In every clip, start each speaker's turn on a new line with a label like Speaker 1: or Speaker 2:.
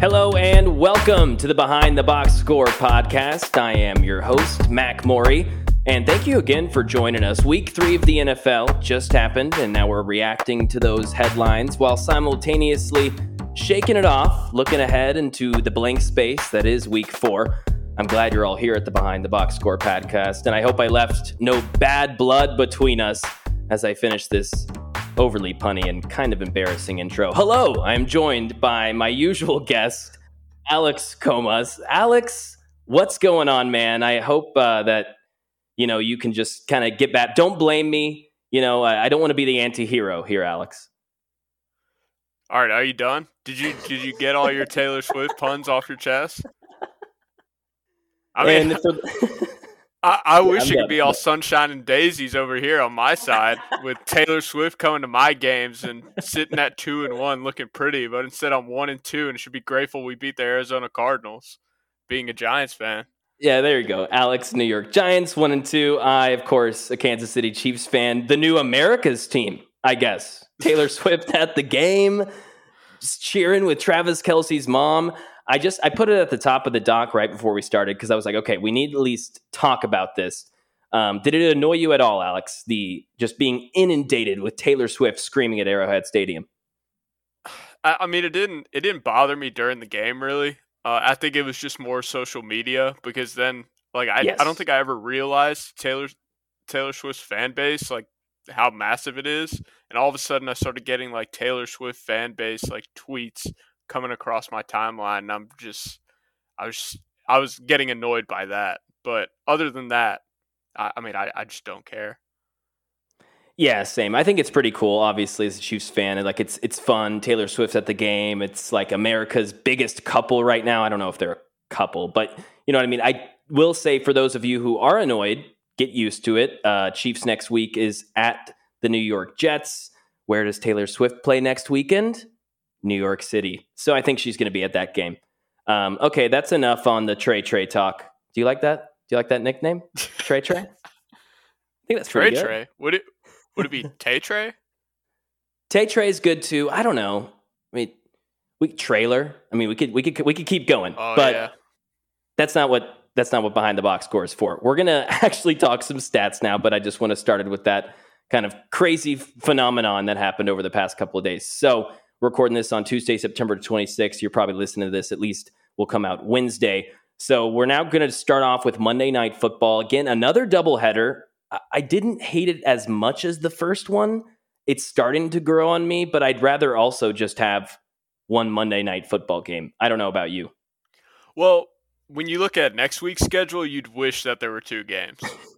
Speaker 1: Hello and welcome to the Behind the Box Score podcast. I am your host, Mac Morey, and thank you again for joining us. Week three of the NFL just happened, and now we're reacting to those headlines while simultaneously shaking it off, looking ahead into the blank space that is week four. I'm glad you're all here at the Behind the Box Score podcast, and I hope I left no bad blood between us as I finish this overly punny and kind of embarrassing intro. Hello, I'm joined by my usual guest, Alex Comas. Alex, what's going on, man? I hope uh, that you know you can just kind of get back. Don't blame me. You know, I, I don't want to be the anti-hero here, Alex.
Speaker 2: All right, are you done? Did you did you get all your Taylor Swift puns off your chest? I mean, I, I wish I'm it could be all sunshine and daisies over here on my side with Taylor Swift coming to my games and sitting at two and one looking pretty, but instead I'm one and two and should be grateful we beat the Arizona Cardinals, being a Giants fan.
Speaker 1: Yeah, there you go. Alex, New York Giants, one and two. I, of course, a Kansas City Chiefs fan. The new America's team, I guess. Taylor Swift at the game, just cheering with Travis Kelce's mom. I just I put it at the top of the doc right before we started because I was like, okay, we need at least talk about this. Um, did it annoy you at all, Alex? The just being inundated with Taylor Swift screaming at Arrowhead Stadium.
Speaker 2: I, I mean, it didn't it didn't bother me during the game really. Uh, I think it was just more social media because then, like, I yes. I don't think I ever realized Taylor Taylor Swift's fan base like how massive it is, and all of a sudden I started getting like Taylor Swift fan base like tweets coming across my timeline I'm just I was I was getting annoyed by that. But other than that, I, I mean I, I just don't care.
Speaker 1: Yeah, same. I think it's pretty cool. Obviously, as a Chiefs fan, like it's it's fun. Taylor Swift's at the game. It's like America's biggest couple right now. I don't know if they're a couple, but you know what I mean. I will say for those of you who are annoyed, get used to it. Uh, Chiefs next week is at the New York Jets. Where does Taylor Swift play next weekend? New York City. So I think she's going to be at that game. Um, okay, that's enough on the Trey Trey talk. Do you like that? Do you like that nickname, Trey Trey? I
Speaker 2: think that's Trey good. Trey. Trey. Would it would it be Tay Trey?
Speaker 1: Tay Trey is good too. I don't know. I mean, we trailer. I mean, we could we could we could keep going, oh, but yeah. that's not what that's not what behind the box score is for. We're gonna actually talk some stats now, but I just want to start it with that kind of crazy phenomenon that happened over the past couple of days. So recording this on Tuesday, September 26th. You're probably listening to this at least will come out Wednesday. So we're now going to start off with Monday Night Football. Again, another doubleheader. I didn't hate it as much as the first one. It's starting to grow on me, but I'd rather also just have one Monday Night Football game. I don't know about you.
Speaker 2: Well, when you look at next week's schedule, you'd wish that there were two games.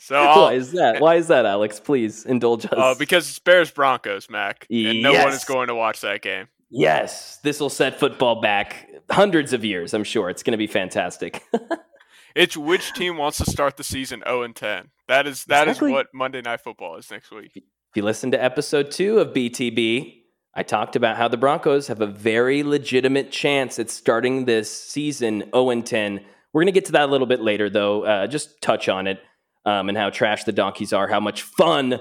Speaker 1: So why is that? Why is that, Alex? Please indulge us.
Speaker 2: Uh, because it's Bears Broncos, Mac, and no one is going to watch that game.
Speaker 1: Yes, this will set football back hundreds of years. I'm sure it's going to be fantastic.
Speaker 2: it's which team wants to start the season 0 and 10. That is that exactly. is what Monday Night Football is next week. If
Speaker 1: you listen to episode two of BTB, I talked about how the Broncos have a very legitimate chance at starting this season 0 and 10. We're going to get to that a little bit later, though. Uh, just touch on it um, and how trash the donkeys are, how much fun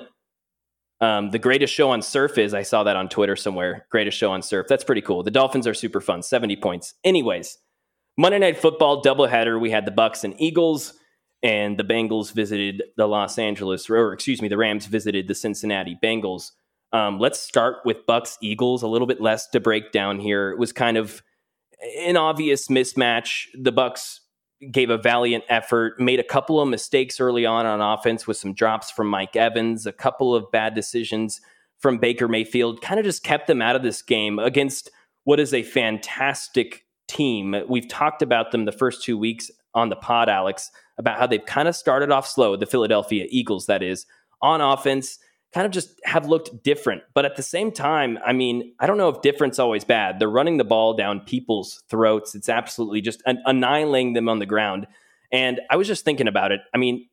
Speaker 1: um, the greatest show on surf is. I saw that on Twitter somewhere. Greatest show on surf. That's pretty cool. The Dolphins are super fun. 70 points. Anyways, Monday Night Football doubleheader. We had the Bucks and Eagles, and the Bengals visited the Los Angeles, or excuse me, the Rams visited the Cincinnati Bengals. Um, let's start with Bucks Eagles. A little bit less to break down here. It was kind of an obvious mismatch. The Bucks gave a valiant effort, made a couple of mistakes early on on offense with some drops from Mike Evans, a couple of bad decisions from Baker Mayfield, kind of just kept them out of this game against what is a fantastic team. We've talked about them the first two weeks on the pod, Alex, about how they've kind of started off slow, the Philadelphia Eagles, that is, on offense kind of just have looked different. But at the same time, I mean, I don't know if different's always bad. They're running the ball down people's throats. It's absolutely just an- annihilating them on the ground. And I was just thinking about it. I mean,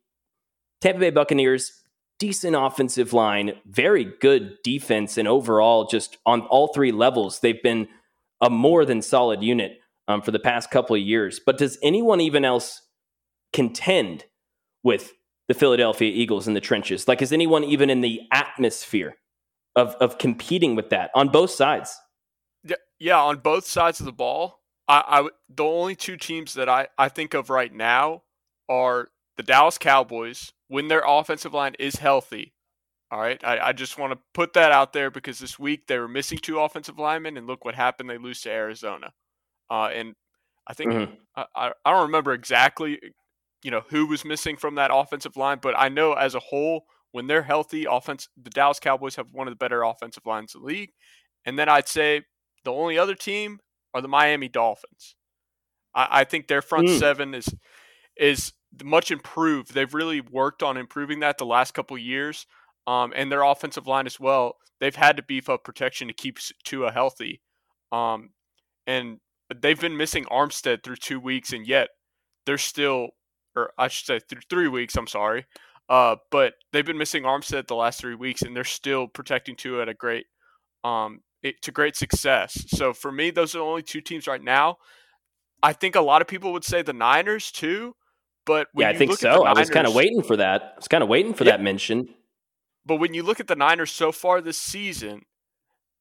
Speaker 1: Tampa Bay Buccaneers, decent offensive line, very good defense, and overall, just on all three levels, they've been a more than solid unit um, for the past couple of years. But does anyone even else contend with the Philadelphia Eagles in the trenches? Like, is anyone even in the atmosphere of, of competing with that on both sides?
Speaker 2: Yeah, on both sides of the ball, I, I the only two teams that I, I think of right now are the Dallas Cowboys when their offensive line is healthy. All right, I, I just want to put that out there because this week they were missing two offensive linemen, and look what happened. They lose to Arizona, uh, and I think mm-hmm. I, I don't remember exactly, you know, who was missing from that offensive line, but I know as a whole, when they're healthy, offense, the Dallas Cowboys have one of the better offensive lines in the league. And then I'd say the only other team are the Miami Dolphins. I, I think their front mm. seven is is much improved. They've really worked on improving that the last couple years, um, and their offensive line as well. They've had to beef up protection to keep Tua healthy, um, and they've been missing Armstead through two weeks, and yet they're still, or I should say, through three weeks. I'm sorry, uh, but they've been missing Armstead the last three weeks, and they're still protecting Tua at a great, um, it, to great success. So for me, those are the only two teams right now. I think a lot of people would say the Niners too, but
Speaker 1: yeah, I think so. Niners, I was kind of waiting for that. I was kind of waiting for yeah, that mention.
Speaker 2: But when you look at the Niners so far this season,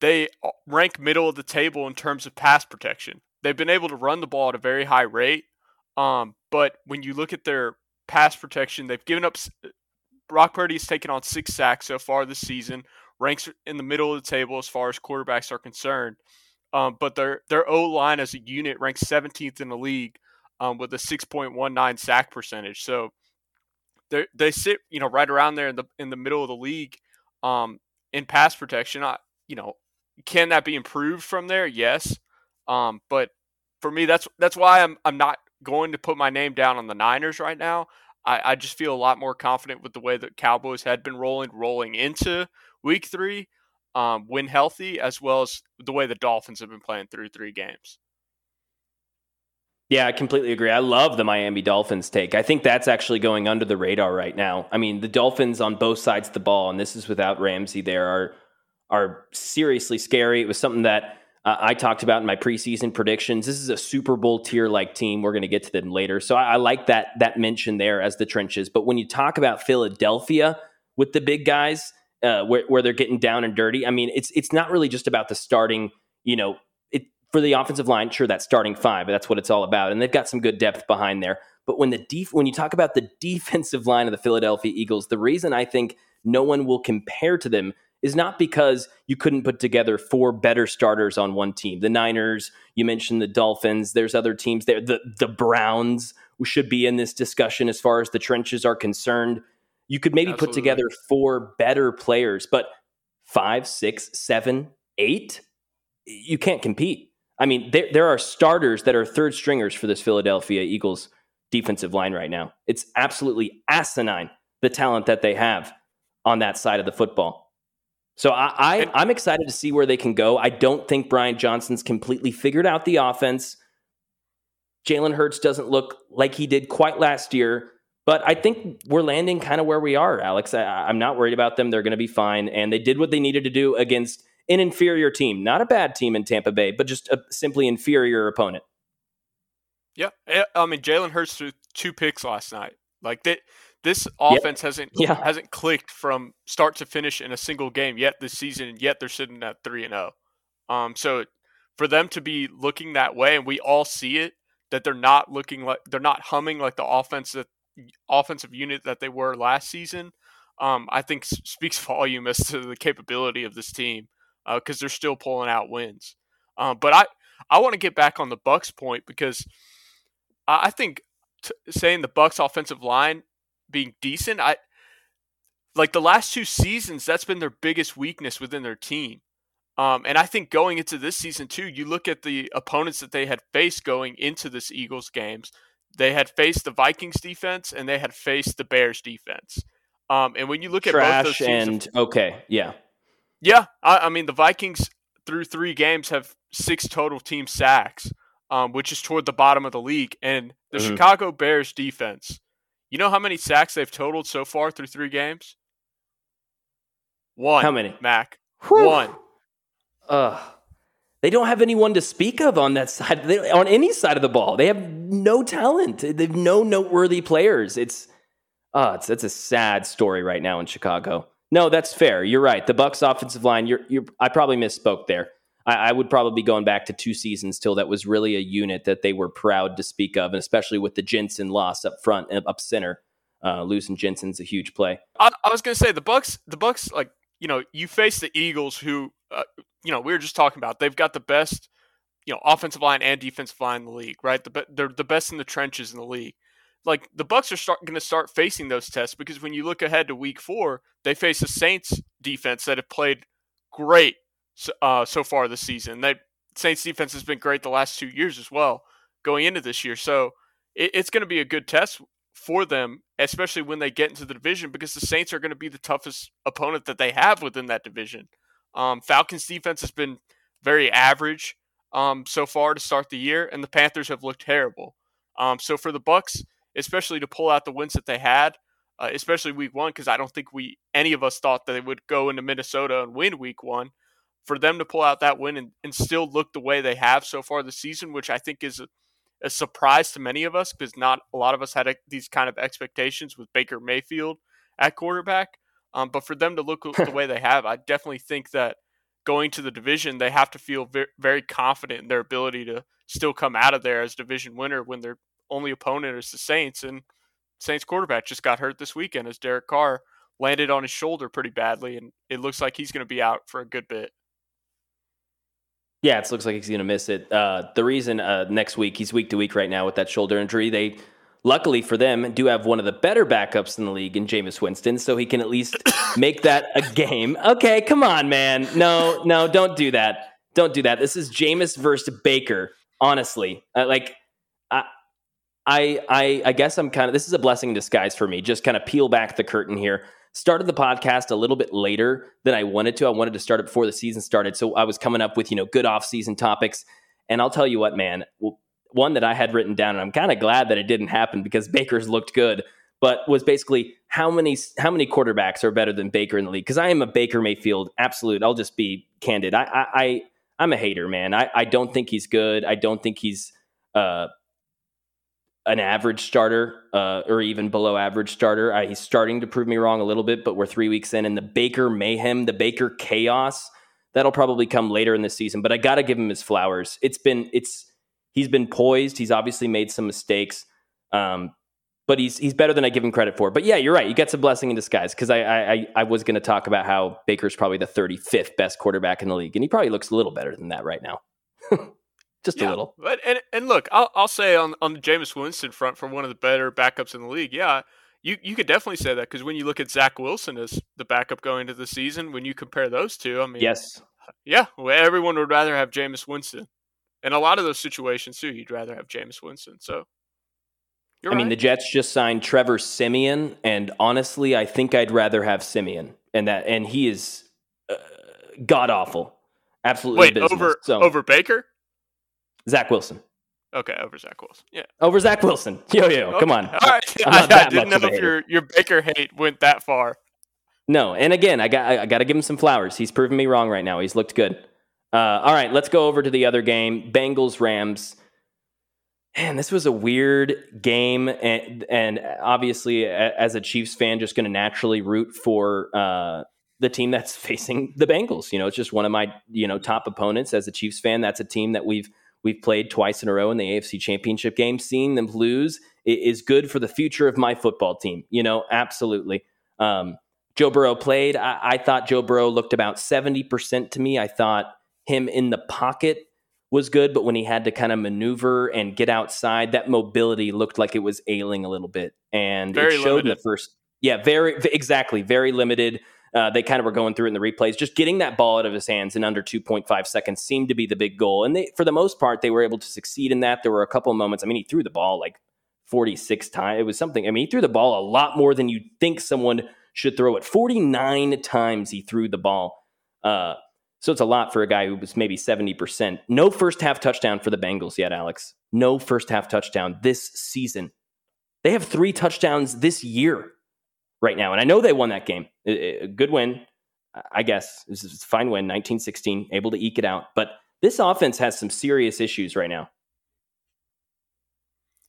Speaker 2: they uh, rank middle of the table in terms of pass protection. They've been able to run the ball at a very high rate, um, but when you look at their pass protection, they've given up. Brock Purdy has taken on six sacks so far this season, ranks in the middle of the table as far as quarterbacks are concerned. Um, but their their O line as a unit ranks 17th in the league um, with a 6.19 sack percentage. So they they sit you know right around there in the in the middle of the league um, in pass protection. I, you know, can that be improved from there? Yes, um, but for me, that's that's why I'm I'm not going to put my name down on the Niners right now. I, I just feel a lot more confident with the way that Cowboys had been rolling, rolling into Week Three, um, when healthy, as well as the way the Dolphins have been playing through three games.
Speaker 1: Yeah, I completely agree. I love the Miami Dolphins take. I think that's actually going under the radar right now. I mean, the Dolphins on both sides of the ball, and this is without Ramsey there, are are seriously scary. It was something that uh, I talked about in my preseason predictions. This is a Super Bowl tier like team. We're going to get to them later, so I, I like that that mention there as the trenches. But when you talk about Philadelphia with the big guys, uh, where, where they're getting down and dirty, I mean, it's it's not really just about the starting, you know, for the offensive line, sure, that's starting five, but that's what it's all about. And they've got some good depth behind there. But when the def- when you talk about the defensive line of the Philadelphia Eagles, the reason I think no one will compare to them is not because you couldn't put together four better starters on one team. The Niners, you mentioned the Dolphins, there's other teams there. The the Browns should be in this discussion as far as the trenches are concerned. You could maybe Absolutely. put together four better players, but five, six, seven, eight, you can't compete. I mean, there, there are starters that are third stringers for this Philadelphia Eagles defensive line right now. It's absolutely asinine the talent that they have on that side of the football. So I, I I'm excited to see where they can go. I don't think Brian Johnson's completely figured out the offense. Jalen Hurts doesn't look like he did quite last year, but I think we're landing kind of where we are, Alex. I, I'm not worried about them. They're going to be fine, and they did what they needed to do against an inferior team, not a bad team in Tampa Bay, but just a simply inferior opponent.
Speaker 2: Yeah, eh, I mean Jalen Hurts threw two picks last night. Like that, this offense yep. hasn't yeah. hasn't clicked from start to finish in a single game yet this season. And yet they're sitting at three and zero. Oh. Um, so for them to be looking that way, and we all see it, that they're not looking like they're not humming like the offense that offensive unit that they were last season. Um, I think speaks volume as to the capability of this team because uh, they're still pulling out wins. Um, but I I want to get back on the Bucks point because I, I think t- saying the Bucks offensive line being decent, I like the last two seasons that's been their biggest weakness within their team. Um, and I think going into this season too, you look at the opponents that they had faced going into this Eagles games. They had faced the Vikings defense and they had faced the Bears defense. Um, and when you look
Speaker 1: Trash
Speaker 2: at both those
Speaker 1: teams, and okay, yeah,
Speaker 2: yeah, I, I, mean the Vikings through three games have six total team sacks, um, which is toward the bottom of the league. And the mm-hmm. Chicago Bears defense, you know how many sacks they've totaled so far through three games? One.
Speaker 1: How many?
Speaker 2: Mac. Whew. One.
Speaker 1: Ugh. They don't have anyone to speak of on that side, they, on any side of the ball. They have no talent. They have no noteworthy players. It's, uh, it's that's a sad story right now in Chicago. No, that's fair. You're right. The Bucks offensive line. You're, you're. I probably misspoke there. I, I, would probably be going back to two seasons till that was really a unit that they were proud to speak of, and especially with the Jensen loss up front, and up center. Uh, losing Jensen's a huge play.
Speaker 2: I, I was going to say the Bucks. The Bucks, like you know, you face the Eagles, who uh, you know we were just talking about. They've got the best, you know, offensive line and defensive line in the league, right? The, they're the best in the trenches in the league like the Bucks are start, going to start facing those tests because when you look ahead to Week Four, they face a Saints defense that have played great uh, so far this season. That Saints defense has been great the last two years as well, going into this year. So it, it's going to be a good test for them, especially when they get into the division, because the Saints are going to be the toughest opponent that they have within that division. Um, Falcons defense has been very average um, so far to start the year, and the Panthers have looked terrible. Um, so for the Bucks especially to pull out the wins that they had, uh, especially week one, because I don't think we any of us thought that they would go into Minnesota and win week one. For them to pull out that win and, and still look the way they have so far this season, which I think is a, a surprise to many of us because not a lot of us had a, these kind of expectations with Baker Mayfield at quarterback. Um, but for them to look the way they have, I definitely think that going to the division, they have to feel very, very confident in their ability to still come out of there as division winner when they're only opponent is the Saints, and Saints quarterback just got hurt this weekend as Derek Carr landed on his shoulder pretty badly, and it looks like he's going to be out for a good bit.
Speaker 1: Yeah, it looks like he's going to miss it. Uh, the reason uh, next week he's week to week right now with that shoulder injury. They, luckily for them, do have one of the better backups in the league in Jameis Winston, so he can at least make that a game. Okay, come on, man. No, no, don't do that. Don't do that. This is Jameis versus Baker. Honestly, uh, like I, I, I guess I'm kind of this is a blessing in disguise for me. Just kind of peel back the curtain here. Started the podcast a little bit later than I wanted to. I wanted to start it before the season started, so I was coming up with you know good off season topics. And I'll tell you what, man, one that I had written down, and I'm kind of glad that it didn't happen because Baker's looked good, but was basically how many how many quarterbacks are better than Baker in the league? Because I am a Baker Mayfield absolute. I'll just be candid. I I, I I'm a hater, man. I, I don't think he's good. I don't think he's uh, an average starter uh, or even below average starter. I, he's starting to prove me wrong a little bit, but we're three weeks in, and the Baker mayhem, the Baker chaos, that'll probably come later in the season. But I got to give him his flowers. It's been it's he's been poised. He's obviously made some mistakes, um, but he's he's better than I give him credit for. But yeah, you're right. You get some blessing in disguise because I, I I was going to talk about how Baker's probably the 35th best quarterback in the league, and he probably looks a little better than that right now. just yeah, a little.
Speaker 2: But and and look, I'll I'll say on on the Jameis Winston front for one of the better backups in the league. Yeah, you you could definitely say that because when you look at Zach Wilson as the backup going into the season, when you compare those two, I mean,
Speaker 1: yes,
Speaker 2: yeah, everyone would rather have Jameis Winston. In a lot of those situations too, you'd rather have Jameis Winston. So.
Speaker 1: I right. mean, the Jets just signed Trevor Siemian, and honestly, I think I'd rather have Siemian, and that, and he is uh, god awful, absolutely.
Speaker 2: Wait, over so, over Baker?
Speaker 1: Zach Wilson.
Speaker 2: Okay, over Zach Wilson. Yeah.
Speaker 1: Over Zach Wilson. Yo, yo, okay. come on.
Speaker 2: All right. I, I, didn't know if your, your Baker hate went that far.
Speaker 1: No, and again, I got I got to give him some flowers. He's proven me wrong right now. He's looked good. Uh, all right, let's go over to the other game. Bengals Rams. Man, this was a weird game, and, and obviously, as a Chiefs fan, just going to naturally root for uh, the team that's facing the Bengals. You know, it's just one of my you know top opponents as a Chiefs fan. That's a team that we've We've played twice in a row in the AFC Championship game. Seeing them lose is good for the future of my football team. You know, absolutely. Um, Joe Burrow played. I, I thought Joe Burrow looked about 70% to me. I thought him in the pocket was good, but when he had to kind of maneuver and get outside, that mobility looked like it was ailing a little bit. And very it showed limited. in the first. Yeah, very exactly, very limited. Uh, they kind of were going through in the replays. Just getting that ball out of his hands in under 2.5 seconds seemed to be the big goal. And they, for the most part, they were able to succeed in that. There were a couple moments. I mean, he threw the ball like 46 times. It was something. I mean, he threw the ball a lot more than you'd think someone should throw it. 49 times he threw the ball. Uh, so it's a lot for a guy who was maybe 70%. No first half touchdown for the Bengals yet, Alex. No first half touchdown this season. They have three touchdowns this year right now. And I know they won that game. A good win, I guess. This is a fine win, 1916, able to eke it out. But this offense has some serious issues right now.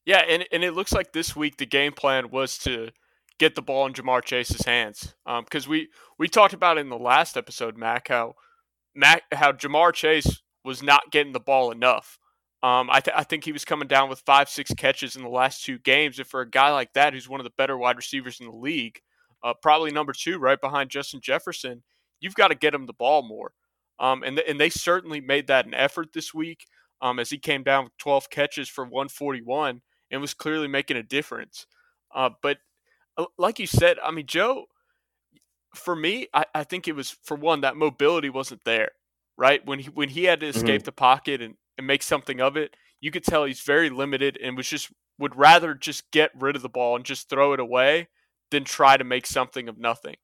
Speaker 2: Yeah, and, and it looks like this week the game plan was to get the ball in Ja'Marr Chase's hands. Because um, we, we talked about in the last episode, Mac, how Mac how Ja'Marr Chase was not getting the ball enough. Um, I, th- I think he was coming down with five, six catches in the last two games. And for a guy like that, who's one of the better wide receivers in the league, uh, probably number two, right behind Justin Jefferson, you've got to get him the ball more. Um, and, th- and they certainly made that an effort this week um, as he came down with 12 catches for 141 and was clearly making a difference. Uh, but uh, like you said, I mean, Joe, for me, I, I think it was, for one, that mobility wasn't there right? When he when he had to escape mm-hmm. the pocket and, and make something of it, you could tell he's very limited and was just would rather just get rid of the ball and just throw it away than try to make something of nothing.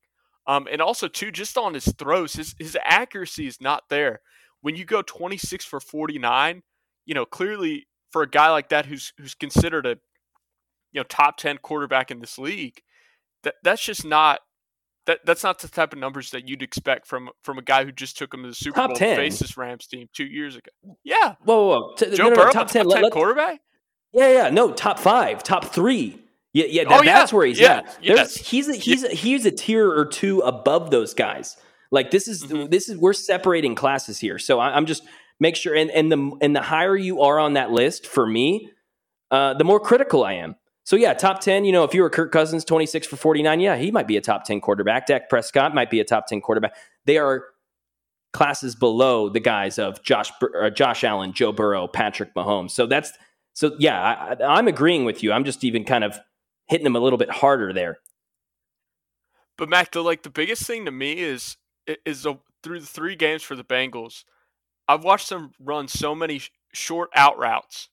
Speaker 2: Um, and also too, just on his throws, his his accuracy is not there. When you go 26 for 49, you know clearly for a guy like that who's who's considered a you know top 10 quarterback in this league, that that's just not that that's not the type of numbers that you'd expect from from a guy who just took him to the Super top Bowl 10. face this Rams team two years ago. Yeah.
Speaker 1: Whoa, whoa, whoa.
Speaker 2: T- Joe no, no, Burrow, top, 10, top 10 quarterback?
Speaker 1: Yeah, yeah. No, top five, top three. Yeah, yeah, that, oh, yeah. that's where he's yeah. at. Yes. He's a, he's a, he's a tier or two above those guys. Like this is mm-hmm. this is we're separating classes here. So I, am just make sure and and the and the higher you are on that list for me, uh, the more critical I am. So yeah, top 10, you know, if you were Kirk Cousins 26 for 49, yeah, he might be a top 10 quarterback. Dak Prescott might be a top 10 quarterback. They are classes below the guys of Josh uh, Josh Allen, Joe Burrow, Patrick Mahomes. So that's so yeah, I, am agreeing with you. I'm just even kind of hitting them a little bit harder there.
Speaker 2: But Mac, the like the biggest thing to me is is the, through the three games for the Bengals, I've watched them run so many sh- short out routes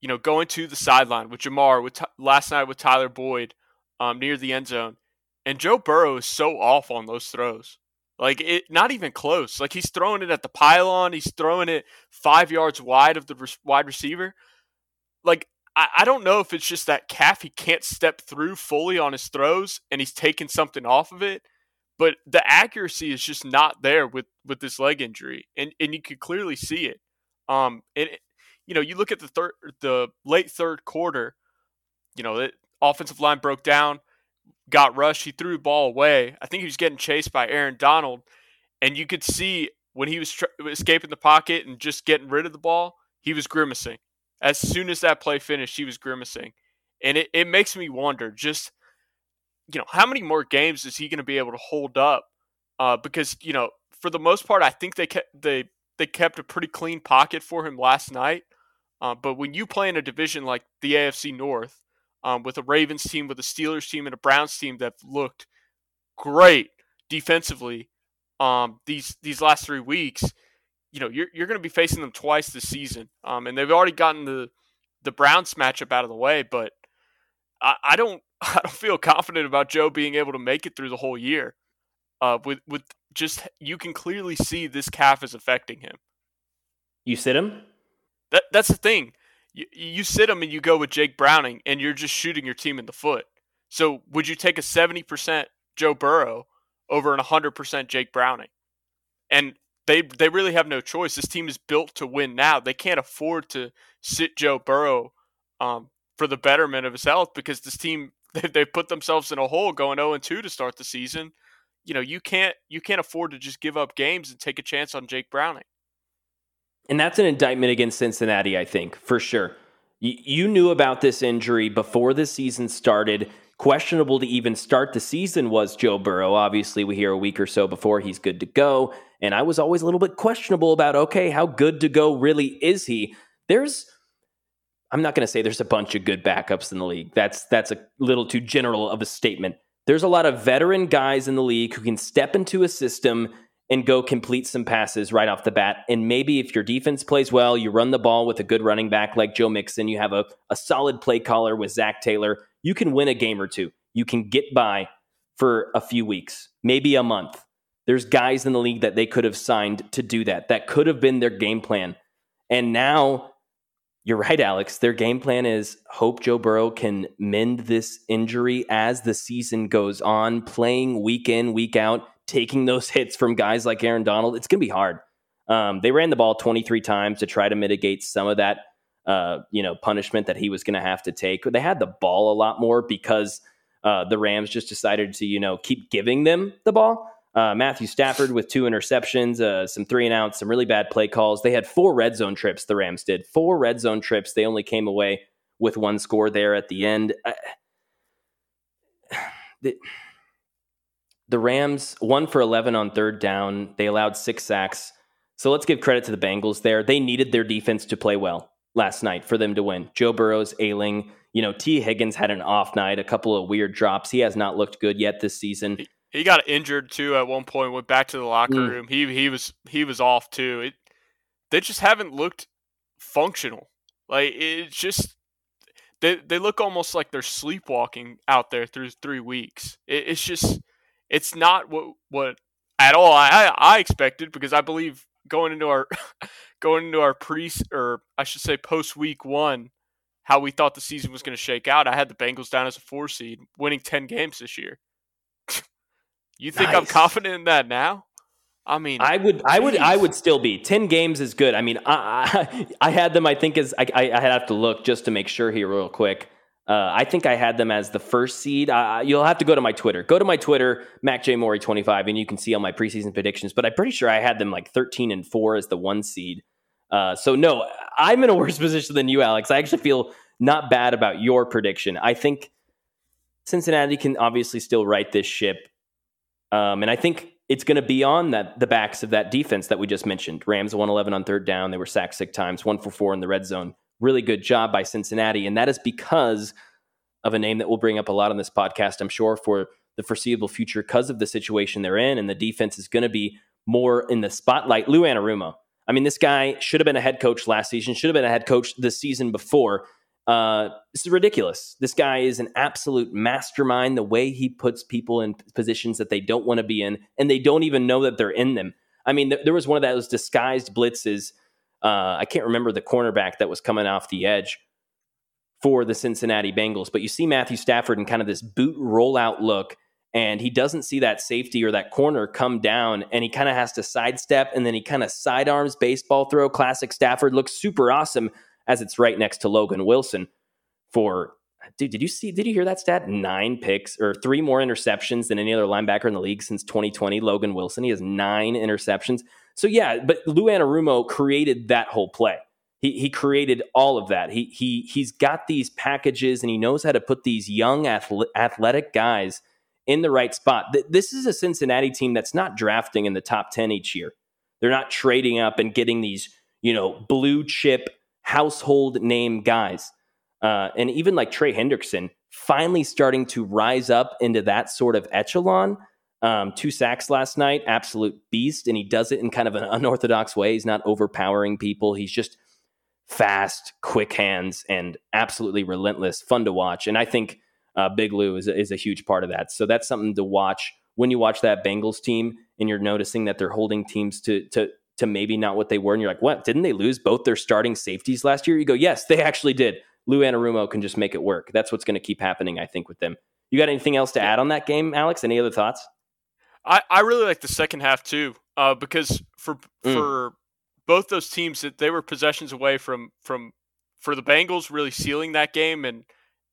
Speaker 2: you know, going to the sideline with Ja'Marr, with last night with Tyler Boyd um, near the end zone, and Joe Burrow is so off on those throws. Like it, not even close. Like he's throwing it at the pylon. He's throwing it five yards wide of the re- wide receiver. Like I, I don't know if it's just that calf he can't step through fully on his throws, and he's taking something off of it. But the accuracy is just not there with with this leg injury, and and you can clearly see it. Um, and you know, you look at the third, the late third quarter. You know, the offensive line broke down, got rushed. He threw the ball away. I think he was getting chased by Aaron Donald, and you could see when he was tr- escaping the pocket and just getting rid of the ball, he was grimacing. As soon as that play finished, he was grimacing, and it, it makes me wonder just you know how many more games is he going to be able to hold up? Uh, because you know for the most part, I think they kept they they kept a pretty clean pocket for him last night. Uh, but when you play in a division like the AFC North, um, with a Ravens team, with a Steelers team, and a Browns team that looked great defensively um, these these last three weeks, you know you're you're going to be facing them twice this season, um, and they've already gotten the the Browns matchup out of the way. But I, I don't I don't feel confident about Joe being able to make it through the whole year. Uh, with with just you can clearly see this calf is affecting him.
Speaker 1: You sit him.
Speaker 2: That that's the thing. You, you sit him and you go with Jake Browning, and you're just shooting your team in the foot. So would you take a seventy percent Joe Burrow over an hundred percent Jake Browning? And they they really have no choice. This team is built to win now. They can't afford to sit Joe Burrow um, for the betterment of his health because this team they they put themselves in a hole going 0 and 2 to start the season. You know, you can't you can't afford to just give up games and take a chance on Jake Browning.
Speaker 1: And that's an indictment against Cincinnati, I think, for sure. You knew about this injury before the season started. Questionable to even start the season was Joe Burrow. Obviously, we hear a week or so before he's good to go. And I was always a little bit questionable about, okay, how good to go really is he? There's, I'm not going to say there's a bunch of good backups in the league. That's that's a little too general of a statement. There's a lot of veteran guys in the league who can step into a system and go complete some passes right off the bat. And maybe if your defense plays well, you run the ball with a good running back like Joe Mixon, you have a, a solid play caller with Zac Taylor, you can win a game or two. You can get by for a few weeks, maybe a month. There's guys in the league that they could have signed to do that. That could have been their game plan. And now, you're right, Alex. Their game plan is hope Joe Burrow can mend this injury as the season goes on, playing week in, week out taking those hits from guys like Aaron Donald, it's going to be hard. Um, they ran the ball 23 times to try to mitigate some of that, uh, you know, punishment that he was going to have to take. They had the ball a lot more because uh, the Rams just decided to, you know, keep giving them the ball. Uh, Matthew Stafford with two interceptions, uh, some three and outs, some really bad play calls. They had four red zone trips. The Rams did four red zone trips. They only came away with one score there at the end. I, the, the Rams one for eleven on third down. They allowed six sacks. So let's give credit to the Bengals there. They needed their defense to play well last night for them to win. Joe Burrow's ailing. You know, Tee Higgins had an off night, a couple of weird drops. He has not looked good yet this season.
Speaker 2: He got injured too at one point. Went back to the locker mm. room. He he was he was off too. It, they just haven't looked functional. Like it's just they they look almost like they're sleepwalking out there through three weeks. It, it's just it's not what what at all I I expected because I believe going into our going into our pre or I should say post week one how we thought the season was going to shake out. I had the Bengals down as a four seed, winning ten games this year. You think nice. I'm confident in that now? I mean,
Speaker 1: I would, geez. I would, I would still be. Ten games is good. I mean, I, I, I had them. I think as I, I, have to look just to make sure here, real quick. Uh, I think I had them as the first seed. Uh, you'll have to go to my Twitter. Go to my Twitter, MacJMorey25, and you can see all my preseason predictions. But I'm pretty sure I had them like 13 and four as the one seed. Uh, so no, I'm in a worse position than you, Alex. I actually feel not bad about your prediction. I think Cincinnati can obviously still right this ship. Um, and I think it's going to be on that the backs of that defense that we just mentioned. Rams 111 on third down. They were sacked six times, one for four in the red zone. Really good job by Cincinnati. And that is because of a name that we'll bring up a lot on this podcast, I'm sure, for the foreseeable future because of the situation they're in. And the defense is going to be more in the spotlight. Lou Anarumo. I mean, this guy should have been a head coach last season, should have been a head coach the season before. Uh, this is ridiculous. This guy is an absolute mastermind. The way he puts people in positions that they don't want to be in, and they don't even know that they're in them. I mean, th- there was one of those disguised blitzes. Uh, I can't remember the cornerback that was coming off the edge for the Cincinnati Bengals, but you see Matthew Stafford in kind of this boot rollout look, and he doesn't see that safety or that corner come down, and he kind of has to sidestep, and then he kind of sidearms baseball throw. Classic Stafford looks super awesome as it's right next to Logan Wilson for dude, did you see did you hear that stat? Nine picks or three more interceptions than any other linebacker in the league since 2020. Logan Wilson. He has nine interceptions. So yeah, but Lou Anarumo created that whole play. He he created all of that. He he he's got these packages and he knows how to put these young athletic guys in the right spot. This is a Cincinnati team that's not drafting in the top 10 each year. They're not trading up and getting these, you know, blue chip household name guys. Uh, and even like Trey Hendrickson finally starting to rise up into that sort of echelon. Um, two sacks last night, absolute beast. And he does it in kind of an unorthodox way. He's not overpowering people. He's just fast, quick hands, and absolutely relentless, fun to watch. And I think uh, Big Lou is a, is a huge part of that. So that's something to watch when you watch that Bengals team and you're noticing that they're holding teams to to to maybe not what they were. And you're like, what? Didn't they lose both their starting safeties last year? You go, yes, they actually did. Lou Anarumo can just make it work. That's what's going to keep happening, I think, with them. You got anything else to add on that game, Alex? Any other thoughts?
Speaker 2: I, I really like the second half too, uh, because for mm. for both those teams that they were possessions away from from for the Bengals really sealing that game and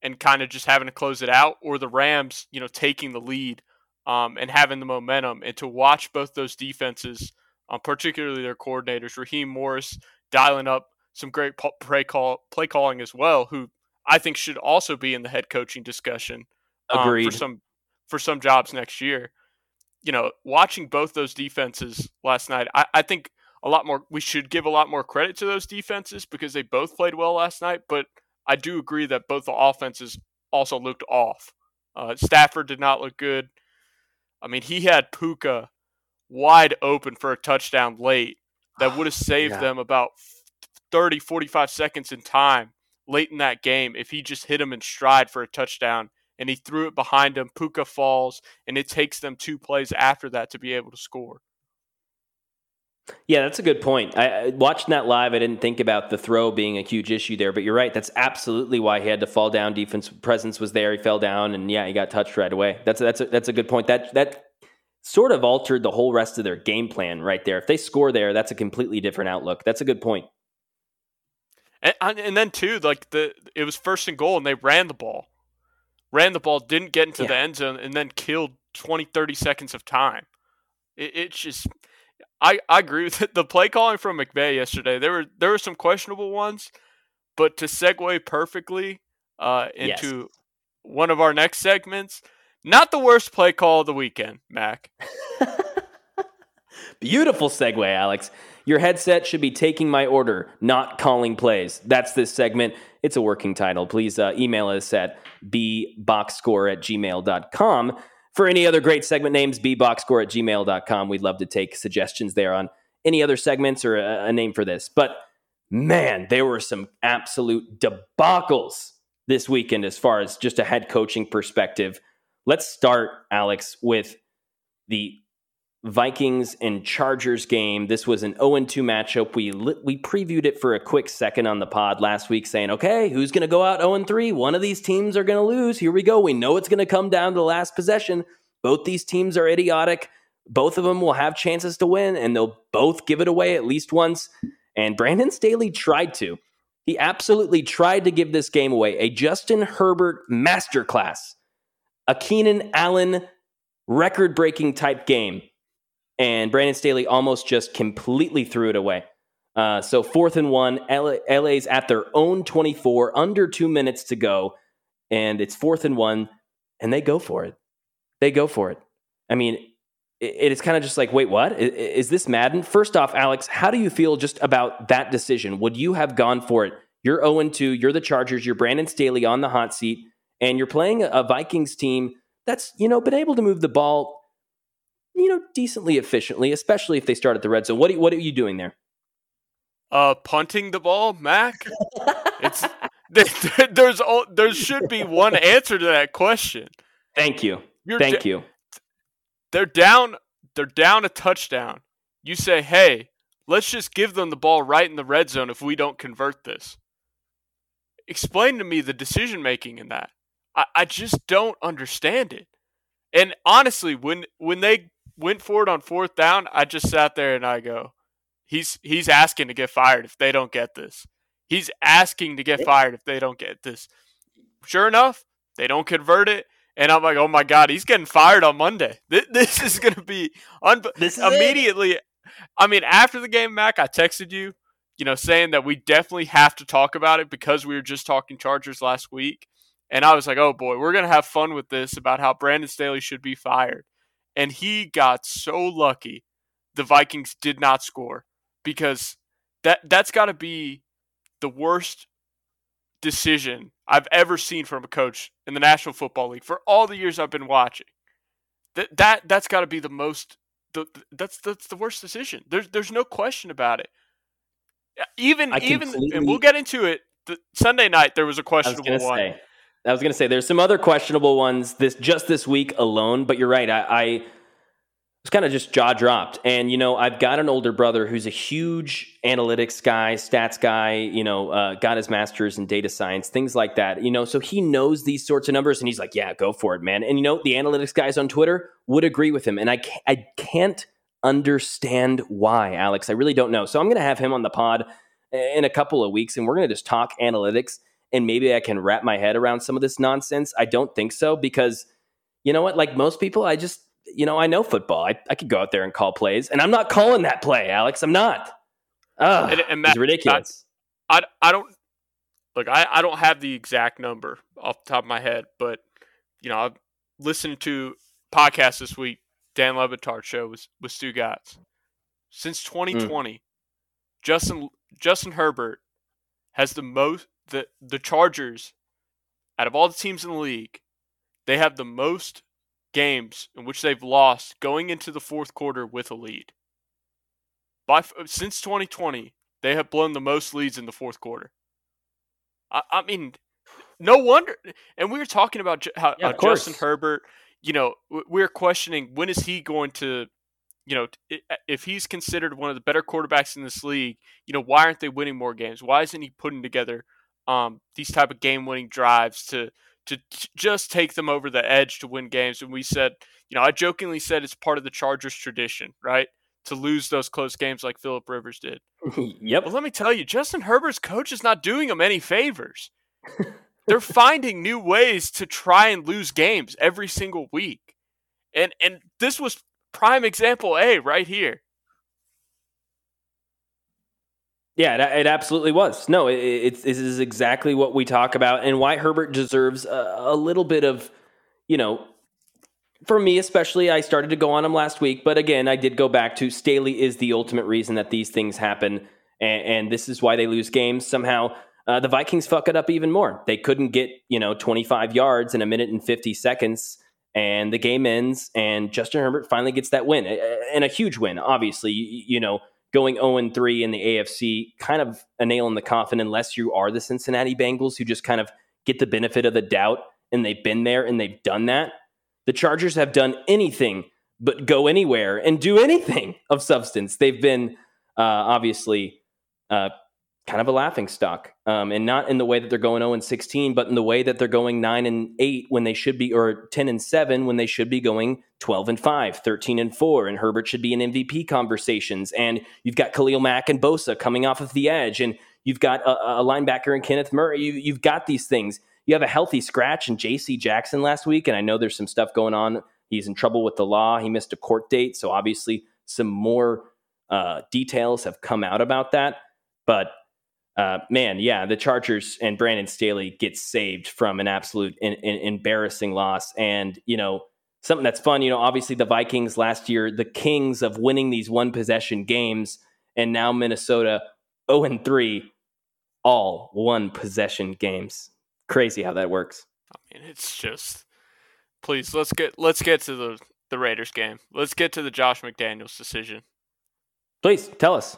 Speaker 2: and kind of just having to close it out, or the Rams, you know, taking the lead um, and having the momentum, and to watch both those defenses um, particularly their coordinators, Raheem Morris, dialing up some great play call play calling as well, who I think should also be in the head coaching discussion um, for some for some jobs next year. You know, watching both those defenses last night, I, I think a lot more. We should give a lot more credit to those defenses because they both played well last night. But I do agree that both the offenses also looked off. Uh, Stafford did not look good. I mean, he had Puka wide open for a touchdown late that would have saved yeah. them about 30, 45 seconds in time late in that game if he just hit him in stride for a touchdown and he threw it behind him. Puka falls, and it takes them two plays after that to be able to score.
Speaker 1: Yeah, that's a good point. I, watching that live, I didn't think about the throw being a huge issue there, but you're right. That's absolutely why he had to fall down. Defense presence was there. He fell down, and yeah, he got touched right away. That's a, that's a, that's a good point. That that sort of altered the whole rest of their game plan right there. If they score there, that's a completely different outlook. That's a good point.
Speaker 2: And, and then too, like the it was first and goal, and they ran the ball, ran the ball, didn't get into yeah. the end zone, and then killed 20, 30 seconds of time. It, it's just I, I agree with it. The play calling from McVay yesterday, there were there were some questionable ones, but to segue perfectly uh, into yes. one of our next segments, not the worst play call of the weekend, Mac.
Speaker 1: Beautiful segue, Alex. Your headset should be taking my order, not calling plays. That's this segment. It's a working title. Please uh, email us at bboxscore at gmail.com. For any other great segment names, bboxscore at gmail.com. We'd love to take suggestions there on any other segments or a, a name for this. But man, there were some absolute debacles this weekend as far as just a head coaching perspective. Let's start, Alex, with the Vikings and Chargers game. This was an 0 2 matchup. We we previewed it for a quick second on the pod last week, saying, okay, who's going to go out 0 3? One of these teams are going to lose. Here we go. We know it's going to come down to the last possession. Both these teams are idiotic. Both of them will have chances to win, and they'll both give it away at least once. And Brandon Staley tried to. He absolutely tried to give this game away. A Justin Herbert masterclass, a Keenan Allen record breaking type game and Brandon Staley almost just completely threw it away. Uh, so fourth and one, LA, LA's at their own 24, under two minutes to go, and it's fourth and one, and they go for it. They go for it. I mean, it, it is kind of just like, wait, what? Is, is this Madden? First off, Alex, how do you feel just about that decision? Would you have gone for it? You're 0 2, you're the Chargers, you're Brandon Staley on the hot seat, and you're playing a Vikings team that's, you know, been able to move the ball you know, decently efficiently, especially if they start at the red zone. What are, what are you doing there?
Speaker 2: Uh, punting the ball, Mac. it's there's there should be one answer to that question.
Speaker 1: Thank you. You're Thank da- you.
Speaker 2: They're down. They're down a touchdown. You say, "Hey, let's just give them the ball right in the red zone if we don't convert this." Explain to me the decision making in that. I, I just don't understand it. And honestly, when when they went for it on fourth down, I just sat there and I go, he's he's asking to get fired if they don't get this. He's asking to get fired if they don't get this. Sure enough, they don't convert it. And I'm like, oh my God, he's getting fired on Monday. This, this is going to be un- this immediately. It. I mean, after the game, Mac, I texted you, you know, saying that we definitely have to talk about it because we were just talking Chargers last week. And I was like, oh boy, we're going to have fun with this about how Brandon Staley should be fired and he got so lucky the Vikings did not score because that that's got to be the worst decision I've ever seen from a coach in the National Football League for all the years I've been watching. That that that's got to be the most the, that's that's the worst decision. There's there's no question about it. Even even and we'll get into it. The, Sunday night there was a questionable one.
Speaker 1: Say, I was going to say there's some other questionable ones this just this week alone, but you're right. I, I was kind of just jaw dropped. And you know, I've got an older brother who's a huge analytics guy, stats guy. You know, uh, got his master's in data science, things like that. You know, so he knows these sorts of numbers, and he's like, "Yeah, go for it, man." And you know, the analytics guys on Twitter would agree with him, and I I can't understand why, Alex. I really don't know. So I'm going to have him on the pod in a couple of weeks, and we're going to just talk analytics and maybe I can wrap my head around some of this nonsense. I don't think so because you know what? Like most people, I just you know I know football. I, I could go out there and call plays, and I'm not calling that play, Alex. I'm not. Ugh, and, and Matt, it's ridiculous.
Speaker 2: I, I, I don't look. I, I don't have the exact number off the top of my head, but you know I've listened to podcasts this week. Dan Le Batard show with with Stugotz. Since 2020, mm. Justin Justin Herbert has the most the the Chargers, out of all the teams in the league, they have the most games in which they've lost going into the fourth quarter with a lead. By since 2020, they have blown the most leads in the fourth quarter. I, I mean, no wonder. And we were talking about how, yeah, uh, Justin Herbert. You know, we are questioning when is he going to you know, if he's considered one of the better quarterbacks in this league, you know, why aren't they winning more games? Why isn't he putting together um, these type of game-winning drives to to just take them over the edge to win games. And we said, you know, I jokingly said it's part of the Chargers tradition, right? To lose those close games like Philip Rivers did.
Speaker 1: yep.
Speaker 2: Well, let me tell you, Justin Herbert's coach is not doing him any favors. They're finding new ways to try and lose games every single week. And and this was prime example A right here.
Speaker 1: Yeah, it, absolutely was. No, it, it, this is exactly what we talk about, and why Herbert deserves a, a little bit of, you know, for me especially, I started to go on him last week, but again, I did go back to Staley is the ultimate reason that these things happen, and, and this is why they lose games. Somehow, uh, the Vikings fuck it up even more. They couldn't get you know 25 yards in a minute and 50 seconds, and the game ends, and Justin Herbert finally gets that win, and a huge win. Obviously, you, you know going 0 3 in the AFC, kind of a nail in the coffin, unless you are the Cincinnati Bengals who just kind of get the benefit of the doubt and they've been there and they've done that. The Chargers have done anything but go anywhere and do anything of substance. They've been uh, obviously uh, kind of a laughing stock, um, and not in the way that they're going 0 and 16, but in the way that they're going 9 and 8 when they should be, or 10 and 7 when they should be going 12 and 5, 13 and 4, and Herbert should be in MVP conversations. And you've got Khalil Mack and Bosa coming off of the edge, and you've got a, a linebacker in Kenneth Murray. You, you've got these things. You have a healthy scratch in J.C. Jackson last week, and I know there's some stuff going on. He's in trouble with the law. He missed a court date, so obviously some more uh, details have come out about that. But uh, man, yeah, the Chargers and Brandon Staley get saved from an absolute in, in, embarrassing loss. And, you know, something that's fun, you know, obviously the Vikings last year, the kings of winning these one possession games, and now Minnesota 0 and 3, all one possession games. Crazy how that works.
Speaker 2: I mean, it's just please let's get let's get to the the Raiders game. Let's get to the Josh McDaniels decision.
Speaker 1: Please tell us.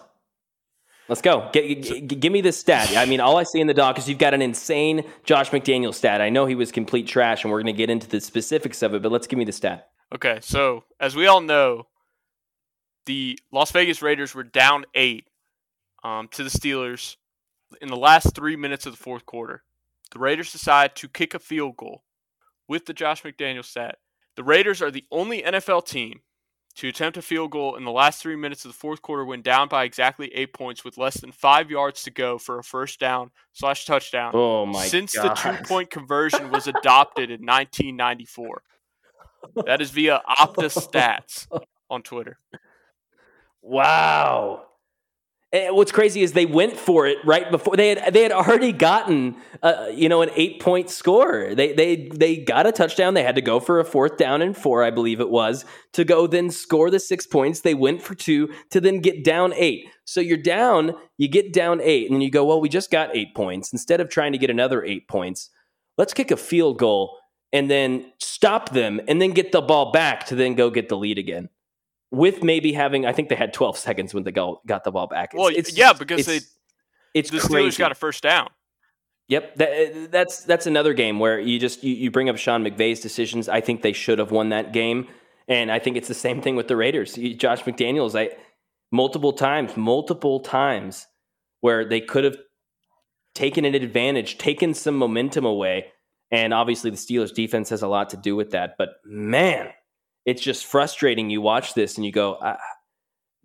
Speaker 1: Let's go. Get, g- give me this stat. I mean, all I see in the doc is you've got an insane Josh McDaniel stat. I know he was complete trash, and we're going to get into the specifics of it, but let's give me the stat.
Speaker 2: Okay, so as we all know, the Las Vegas Raiders were down eight um, to the Steelers in the last three minutes of the fourth quarter. The Raiders decide to kick a field goal with the Josh McDaniel stat. The Raiders are the only NFL team to attempt a field goal in the last three minutes of the fourth quarter when down by exactly eight points with less than five yards to go for a first down slash touchdown.
Speaker 1: Oh my
Speaker 2: Since the two point conversion was adopted in 1994. That is via Opta Stats on Twitter.
Speaker 1: Wow. And what's crazy is they went for it right before they had they had already gotten uh, you know an eight point score. They they they got a touchdown. They had to go for a fourth down and four, I believe it was, to go then score the six points. They went for two to then get down eight. So you're down, you get down eight, and then you go, well, we just got eight points. Instead of trying to get another eight points, let's kick a field goal and then stop them and then get the ball back to then go get the lead again with maybe having, I think they had 12 seconds when they got, got the ball back.
Speaker 2: It's, well,
Speaker 1: it's,
Speaker 2: yeah, because
Speaker 1: it's,
Speaker 2: they,
Speaker 1: it's
Speaker 2: the
Speaker 1: crazy.
Speaker 2: Steelers got a first down.
Speaker 1: Yep, that, that's that's another game where you just you, you bring up Sean McVay's decisions. I think they should have won that game, and I think it's the same thing with the Raiders. Josh McDaniels, I multiple times, multiple times where they could have taken an advantage, taken some momentum away, and obviously the Steelers defense has a lot to do with that. But man, it's just frustrating. You watch this and you go, ah,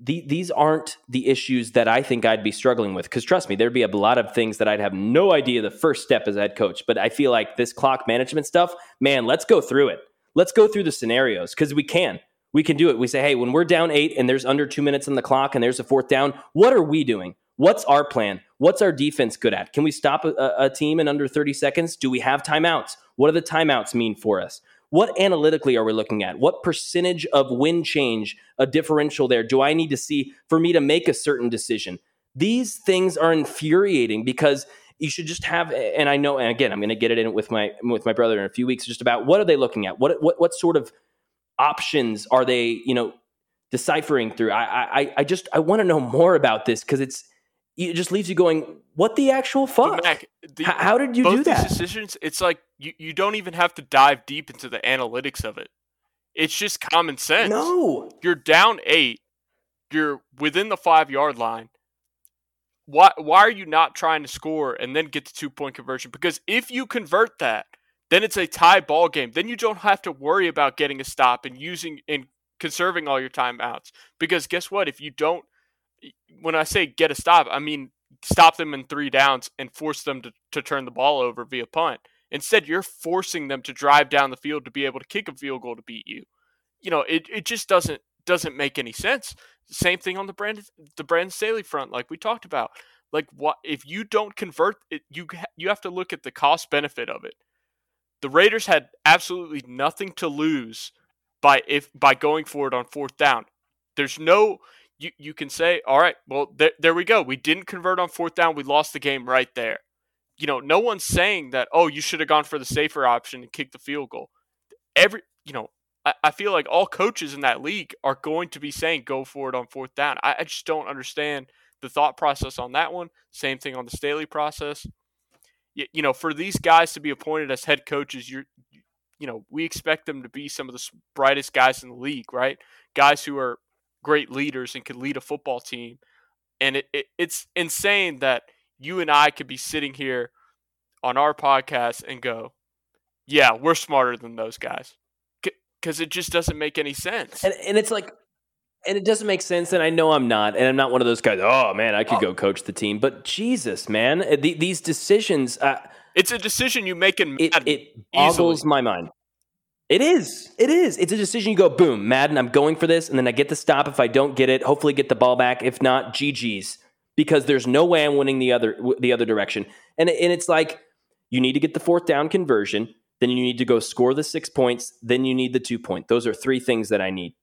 Speaker 1: the, these aren't the issues that I think I'd be struggling with. Because trust me, there'd be a lot of things that I'd have no idea the first step as a head coach. But I feel like this clock management stuff, man, let's go through it. Let's go through the scenarios because we can. We can do it. We say, hey, when we're down eight and there's under two minutes on the clock and there's a fourth down, what are we doing? What's our plan? What's our defense good at? Can we stop a, a team in under 30 seconds? Do we have timeouts? What do the timeouts mean for us? What analytically are we looking at? What percentage of win change, a differential there, do I need to see for me to make a certain decision? These things are infuriating because you should just have and I know and again I'm going to get it in with my with my brother in a few weeks just about what are they looking at? What what what sort of options are they, you know, deciphering through? I I I just I want to know more about this because it's it just leaves you going, what the actual fuck?
Speaker 2: Mac, the,
Speaker 1: how, how, did you
Speaker 2: do
Speaker 1: that?
Speaker 2: decisions, it's like you, you don't even have to dive deep into the analytics of it. It's just common sense.
Speaker 1: No.
Speaker 2: You're down eight. You're within the five yard line. Why why are you not trying to score and then get the two point conversion? Because if you convert that, then it's a tie ball game. Then you don't have to worry about getting a stop and using and conserving all your timeouts. Because guess what? If you don't when I say get a stop, I mean stop them in three downs and force them to, to turn the ball over via punt. Instead, you're forcing them to drive down the field to be able to kick a field goal to beat you. You know, it, it just doesn't doesn't make any sense. Same thing on the brand the Brandon Staley front, like we talked about. Like what if you don't convert it? You you have to look at the cost benefit of it. The Raiders had absolutely nothing to lose by if by going for it on fourth down. There's no you you can say, all right, well there there we go. We didn't convert on fourth down. We lost the game right there. You know, no one's saying that. Oh, you should have gone for the safer option and kicked the field goal. Every you know, I, I feel like all coaches in that league are going to be saying go for it on fourth down. I, I just don't understand the thought process on that one. Same thing on the Staley process. You, you know, for these guys to be appointed as head coaches, you're you know, we expect them to be some of the brightest guys in the league, right? Guys who are great leaders and can lead a football team. And it, it, it's insane that you and I could be sitting here on our podcast and go, yeah, we're smarter than those guys. Because it just doesn't make any sense.
Speaker 1: And, and it's like, and it doesn't make sense. And I know I'm not, and I'm not one of those guys. Oh man, I could oh. go coach the team. But Jesus, man, the, these decisions. Uh,
Speaker 2: it's a decision you make in
Speaker 1: it, it boggles my mind. It is. It is. It's a decision you go, boom, Madden, I'm going for this, and then I get the stop if I don't get it. Hopefully get the ball back. If not, GG's. Because there's no way I'm winning the other the other direction. And and it's like you need to get the fourth down conversion, then you need to go score the six points, then you need the two point. Those are three things that I need.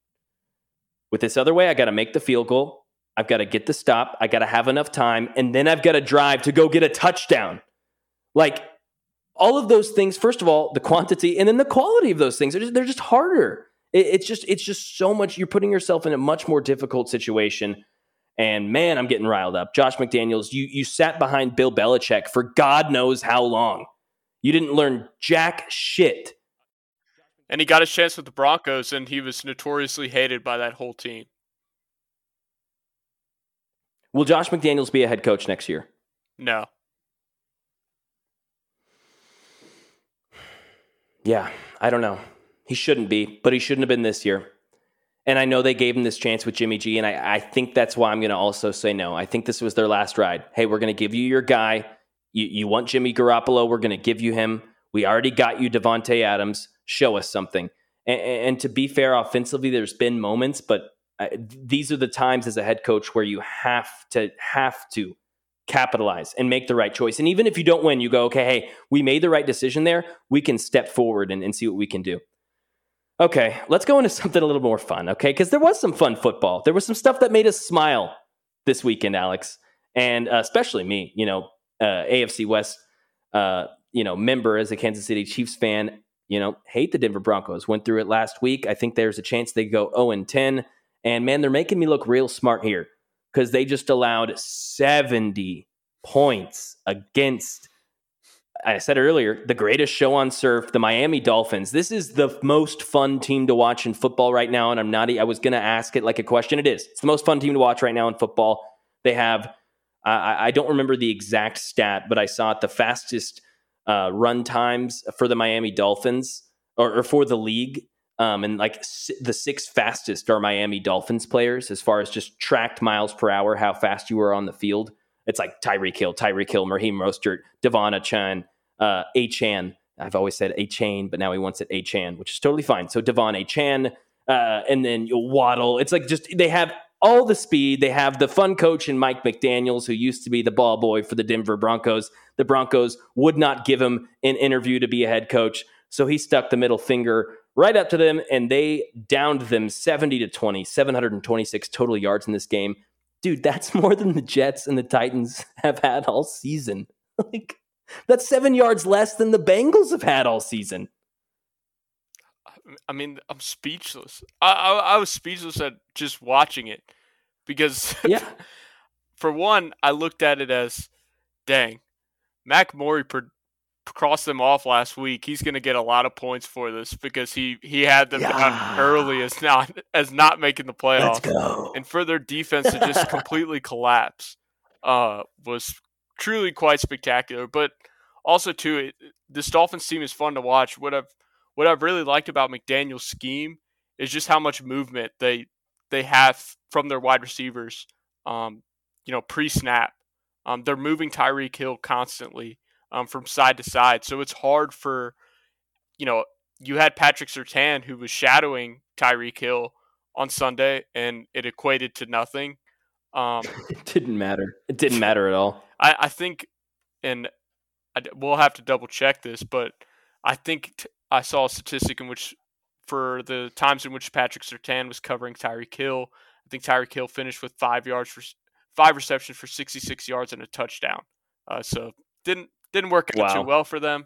Speaker 1: With this other way, I got to make the field goal. I've got to get the stop. I got to have enough time, and then I've got to drive to go get a touchdown. Like all of those things, first of all, the quantity and then the quality of those things, they're just, they're just harder. It, it's just it's just so much. You're putting yourself in a much more difficult situation. And man, I'm getting riled up. Josh McDaniels, you you sat behind Bill Belichick for God knows how long. You didn't learn jack shit.
Speaker 2: And he got a chance with the Broncos, and he was notoriously hated by that whole team.
Speaker 1: Will Josh McDaniels be a head coach next year?
Speaker 2: No.
Speaker 1: Yeah, I don't know. He shouldn't be, but he shouldn't have been this year. And I know they gave him this chance with Jimmy G, and I, I think that's why I'm going to also say no. I think this was their last ride. Hey, we're going to give you your guy. You, you want Jimmy Garoppolo? We're going to give you him. We already got you Davante Adams. Show us something. And, and, to be fair, offensively, there's been moments, but I, these are the times as a head coach where you have to have to capitalize and make the right choice. And even if you don't win, you go, okay, hey, we made the right decision there. We can step forward and, and see what we can do. Okay, let's go into something a little more fun, okay? Because there was some fun football. There was some stuff that made us smile this weekend, Alex, and uh, especially me, you know, uh, AFC West, uh, you know, member as a Kansas City Chiefs fan, you know, hate the Denver Broncos. Went through it last week. I think there's a chance they go 0 and 10. And man, they're making me look real smart here because they just allowed 70 points against I said earlier, the greatest show on surf, the Miami Dolphins. This is the most fun team to watch in football right now. And I'm not, I was going to ask it like a question. It is. It's the most fun team to watch right now in football. They have, I, I don't remember the exact stat, but I saw it the fastest uh, run times for the Miami Dolphins or, or for the league um, and like the six fastest are Miami Dolphins players as far as just tracked miles per hour, how fast you were on the field. It's like Tyreek Hill, Tyreek Hill, Raheem Mostert, De'Von Achane, uh, Achane. I've always said Achane, but now he wants it Achane, which is totally fine. So De'Von Achane, uh, and then Waddle. It's like just they have all the speed. They have the fun coach and Mike McDaniels, who used to be the ball boy for the Denver Broncos. The Broncos would not give him an interview to be a head coach, so he stuck the middle finger right up to them, and they downed them 70 to 20, 726 total yards in this game. Dude, that's more than the Jets and the Titans have had all season. like, that's seven yards less than the Bengals have had all season.
Speaker 2: I mean, I'm speechless. I, I, I was speechless at just watching it because,
Speaker 1: yeah.
Speaker 2: for one, I looked at it as, dang, Mac Morey crossed them off last week, he's going to get a lot of points for this because he he had them yeah. down early as not as not making the playoffs, and for their defense to just completely collapse uh, was truly quite spectacular. But also too, it, this Dolphins team is fun to watch. What I've what I've really liked about McDaniel's scheme is just how much movement they they have from their wide receivers. Um, you know, pre snap, um, they're moving Tyreek Hill constantly um, from side to side. So it's hard for, you know, you had Patrick Surtain who was shadowing Tyreek Hill on Sunday, and it equated to nothing.
Speaker 1: Um, it didn't matter. It didn't matter at all.
Speaker 2: I, I think, and I, we'll have to double check this, but I think t- I saw a statistic in which, for the times in which Patrick Surtain was covering Tyreek Hill, I think Tyreek Hill finished with five yards for five receptions for 66 yards and a touchdown. Uh, so didn't didn't work out wow. too well for them.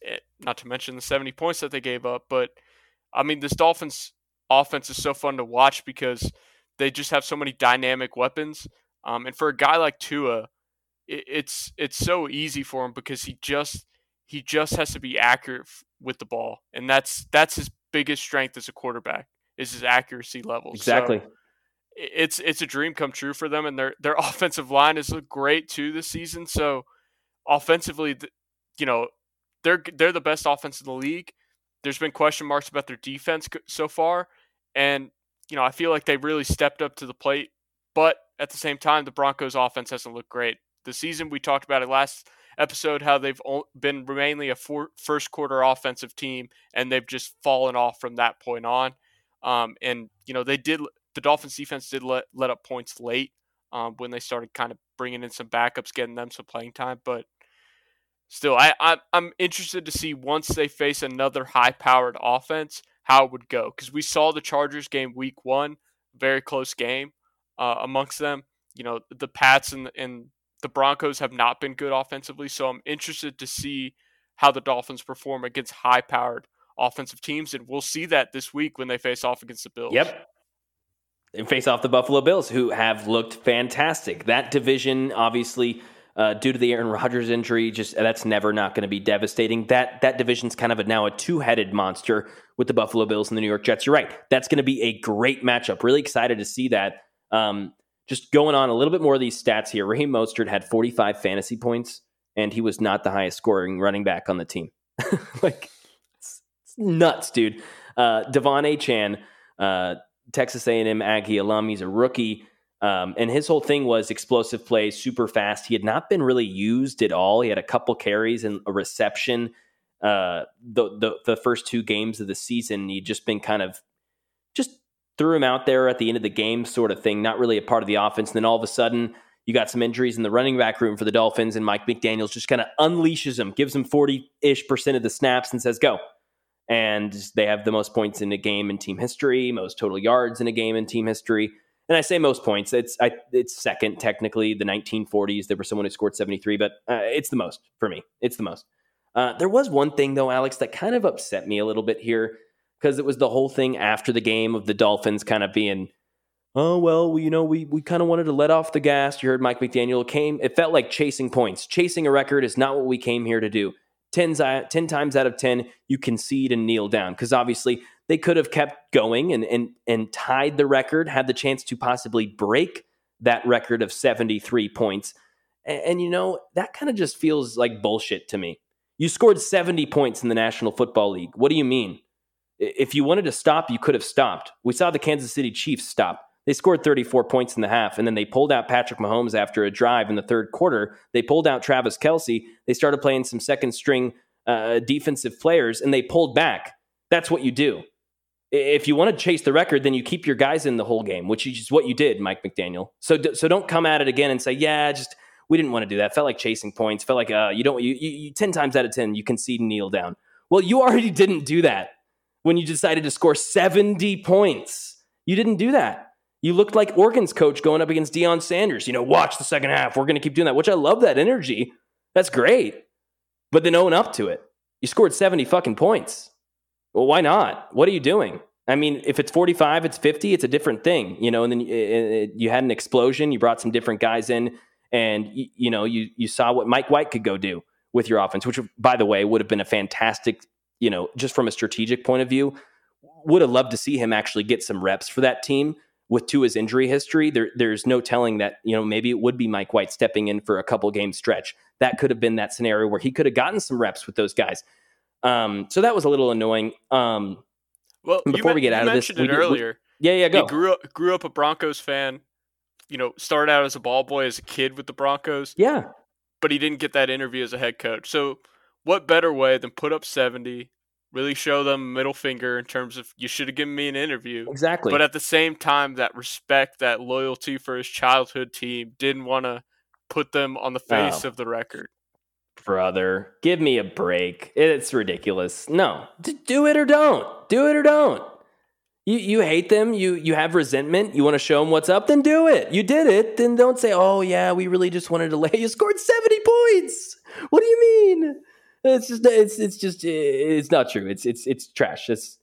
Speaker 2: It, eh, not to mention the 70 points that they gave up, but I mean this Dolphins offense is so fun to watch because they just have so many dynamic weapons. Um, and for a guy like Tua, it, it's it's so easy for him because he just he just has to be accurate with the ball, and that's that's his biggest strength as a quarterback is his accuracy level.
Speaker 1: Exactly.
Speaker 2: So it's it's a dream come true for them, and their their offensive line has looked great too this season. So offensively, you know, they're they're the best offense in the league. There's been question marks about their defense so far, and you know I feel like they really stepped up to the plate. But at the same time, the Broncos' offense hasn't looked great. The season we talked about it last episode how they've been mainly a four, first quarter offensive team and they've just fallen off from that point on. Um, and you know they did the Dolphins defense did let let up points late um, when they started kind of bringing in some backups, getting them some playing time, but still, I, I am interested to see once they face another high powered offense how it would go because we saw the Chargers game week one, very close game uh, amongst them. You know the Pats and and the Broncos have not been good offensively, so I'm interested to see how the Dolphins perform against high powered offensive teams, and we'll see that this week when they face off against the Bills.
Speaker 1: Yep. And face off the Buffalo Bills, who have looked fantastic. That division, obviously, uh, due to the Aaron Rodgers injury, just that's never not going to be devastating. That that division's kind of a, now a two headed monster with the Buffalo Bills and the New York Jets. You're right. That's going to be a great matchup. Really excited to see that. Um, just going on a little bit more of these stats here. Raheem Mostert had 45 fantasy points, and he was not the highest scoring running back on the team. like it's, it's, nuts, dude. Uh, De'Von Achane, uh, Texas A&M Aggie alum. He's a rookie. Um, and his whole thing was explosive plays, super fast. He had not been really used at all. He had a couple carries and a reception. Uh, the, the the first two games of the season, he'd just been kind of just threw him out there at the end of the game, sort of thing. Not really a part of the offense. And then all of a sudden, you got some injuries in the running back room for the Dolphins, and Mike McDaniel's just kind of unleashes him, gives him forty ish percent of the snaps, and says, "Go." And they have the most points in a game in team history, most total yards in a game in team history and I say most points. It's I, it's second technically. The 1940s, there was someone who scored 73, but uh, it's the most for me. It's the most. Uh, there was one thing though, Alex, that kind of upset me a little bit here because it was the whole thing after the game of the Dolphins kind of being, oh well, you know, we we kind of wanted to let off the gas. You heard Mike McDaniel came. It felt like chasing points. Chasing a record is not what we came here to do. 10, 10 times out of 10, you concede and kneel down because obviously they could have kept going and, and, and tied the record, had the chance to possibly break that record of 73 points. And, and you know, that kind of just feels like bullshit to me. You scored 70 points in the National Football League. What do you mean? If you wanted to stop, you could have stopped. We saw the Kansas City Chiefs stop. They scored 34 points in the half, and then they pulled out Patrick Mahomes after a drive in the third quarter. They pulled out Travis Kelce. They started playing some second string uh, defensive players, and they pulled back. That's what you do if you want to chase the record, then you keep your guys in the whole game, which is what you did, Mike McDaniel. So, so don't come at it again and say, yeah, just we didn't want to do that. Felt like chasing points. Felt like uh, you don't. You, you, you ten times out of ten, you concede and kneel down. Well, you already didn't do that when you decided to score seventy points. You didn't do that. You looked like Oregon's coach going up against Deion Sanders. You know, watch the second half. We're going to keep doing that, which I love that energy. That's great. But then own up to it. You scored 70 fucking points. Well, why not? What are you doing? I mean, if it's 45, it's 50, it's a different thing, you know. And then you, you had an explosion. You brought some different guys in, and you, you know, you you saw what Mike White could go do with your offense, which, by the way, would have been a fantastic, you know, just from a strategic point of view. Would have loved to see him actually get some reps for that team with Tua's injury history. There, there's no telling that you know maybe it would be Mike White stepping in for a couple game stretch. That could have been that scenario where he could have gotten some reps with those guys. Um, so that was a little annoying. Um,
Speaker 2: well, before we get out of this, we, earlier.
Speaker 1: We, yeah, yeah, go.
Speaker 2: He grew up grew up a Broncos fan. You know, started out as a ball boy as a kid with the Broncos.
Speaker 1: Yeah,
Speaker 2: but he didn't get that interview as a head coach. So, what better way than put up seventy, really show them middle finger in terms of you should have given me an interview.
Speaker 1: Exactly.
Speaker 2: But at the same time, that respect, that loyalty for his childhood team, didn't want to put them on the face oh. of the record.
Speaker 1: Brother, give me a break. It's ridiculous. No, do it or don't. Do it or don't. You you hate them. You you have resentment. You want to show them what's up. Then do it. You did it. Then don't say, "Oh yeah, we really just wanted to lay." You scored seventy points. What do you mean? It's just it's it's just it's not true. It's it's it's trash. It's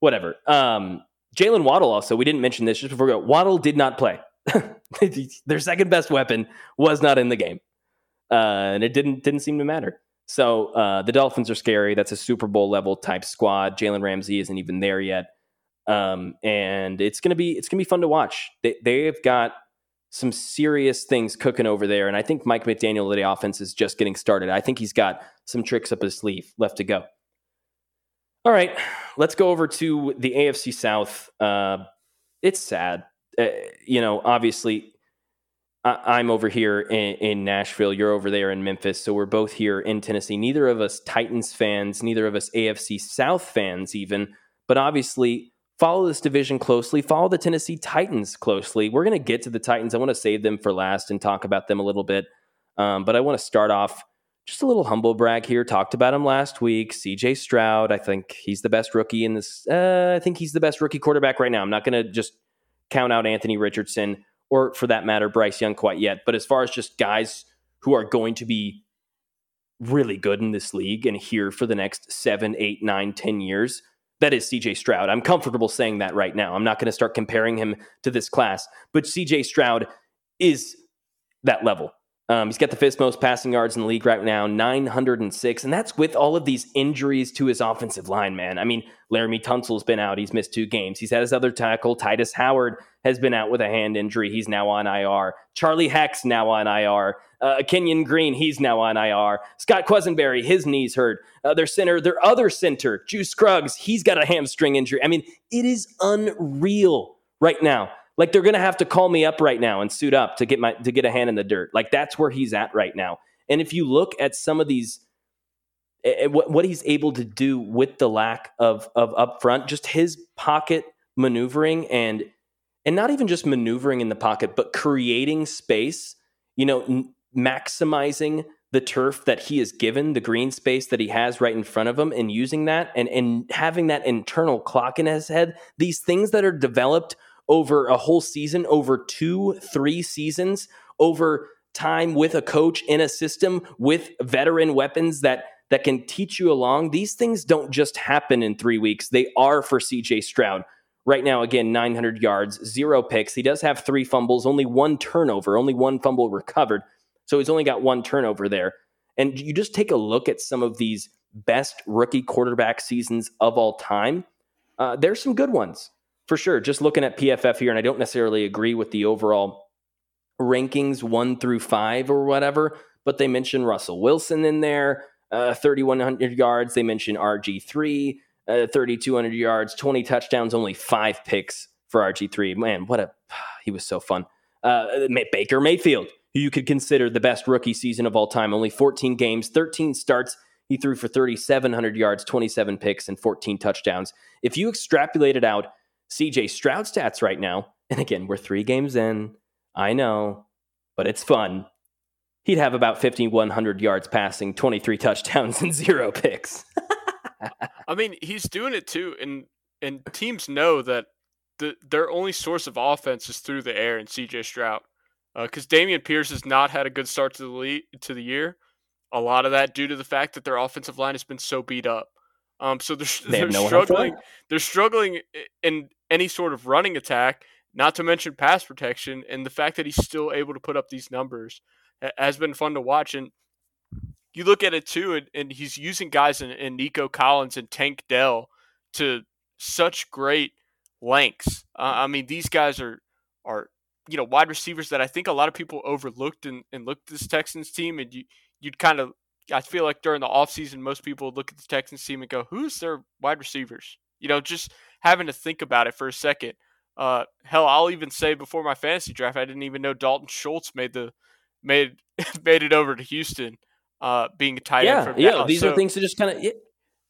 Speaker 1: whatever. Um, Jaylen Waddle also. We didn't mention this just before we go. Waddle did not play. Their second best weapon was not in the game, uh, and it didn't didn't seem to matter. So uh, the Dolphins are scary. That's a Super Bowl level type squad. Jalen Ramsey isn't even there yet, um, and it's gonna be it's gonna be fun to watch. They they've got some serious things cooking over there. And I think Mike McDaniel, the offense, is just getting started. I think he's got some tricks up his sleeve left to go. All right, let's go over to the AFC South. Uh, it's sad. Uh, you know, obviously, I- am over here in-, in Nashville. You're over there in Memphis. So we're both here in Tennessee. Neither of us Titans fans, neither of us AFC South fans, even. But obviously, follow this division closely. Follow the Tennessee Titans closely. We're going to get to the Titans. I want to save them for last and talk about them a little bit. Um, but I want to start off just a little humble brag here. Talked about him last week. CJ Stroud. I think he's the best rookie in this. Uh, I think he's the best rookie quarterback right now. I'm not going to just count out Anthony Richardson or, for that matter, Bryce Young quite yet. But as far as just guys who are going to be really good in this league and here for the next seven, eight, nine, ten years, that is CJ Stroud. I'm comfortable saying that right now. I'm not going to start comparing him to this class, but CJ Stroud is that level. Um, he's got the fifth most passing yards in the league right now, 906. And that's with all of these injuries to his offensive line, man. I mean, Laremy Tunsil's been out. He's missed two games. He's had his other tackle. Tytus Howard has been out with a hand injury. He's now on IR. Charlie Heck's now on IR. Uh, Kenyon Green, he's now on IR. Scott Quessenberry, his knees hurt. Uh, their center, their other center, Juice Scruggs, he's got a hamstring injury. I mean, it is unreal right now. Like they're to have to call me up right now and suit up to get my to get a hand in the dirt. Like that's where he's at right now. And if you look at some of these what, what he's able to do with the lack of of upfront, just his pocket maneuvering and and not even just maneuvering in the pocket, but creating space, you know, n- maximizing the turf that he is given, the green space that he has right in front of him, and using that and, and having that internal clock in his head, these things that are developed over a whole season, over two, three seasons, over time with a coach in a system with veteran weapons that that can teach you along. These things don't just happen in three weeks. They are for CJ Stroud. Right now, again, 900 yards, zero picks. He does have three fumbles, only one turnover, only one fumble recovered. So he's only got one turnover there. And you just take a look at some of these best rookie quarterback seasons of all time. Uh, there's some good ones for sure. Just looking at PFF here, and I don't necessarily agree with the overall rankings one through five or whatever, but they mention Russell Wilson in there, uh, 3,100 yards. They mention RG3, uh, 3,200 yards, 20 touchdowns, only five picks for RG3. Man, what a, he was so fun. Uh, Baker Mayfield, who you could consider the best rookie season of all time, only 14 games, 13 starts. He threw for 3,700 yards, 27 picks, and 14 touchdowns. If you extrapolated out CJ Stroud stats right now, and again, we're three games in. I know, but it's fun. He'd have about 5,100 yards passing, 23 touchdowns, and zero picks.
Speaker 2: I mean, he's doing it too, and and teams know that the their only source of offense is through the air and CJ Stroud, because uh, Dameon Pierce has not had a good start to the to the year. A lot of that due to the fact that their offensive line has been so beat up. Um, so they're, they they're no struggling. They're struggling in any sort of running attack, not to mention pass protection, and the fact that he's still able to put up these numbers has been fun to watch. And you look at it too, and, and he's using guys in, in, Nico Collins and Tank Dell to such great lengths. Uh, I mean, these guys are are you know wide receivers that I think a lot of people overlooked and, and looked at this Texans team, and you you'd kind of I feel like during the offseason, most people look at the Texans team and go, who's their wide receivers? You know, just having to think about it for a second. Uh, hell, I'll even say before my fantasy draft, I didn't even know Dalton Schultz made the made made it over to Houston, uh, being tight
Speaker 1: yeah,
Speaker 2: end from
Speaker 1: yeah. These so, are things to just kind of.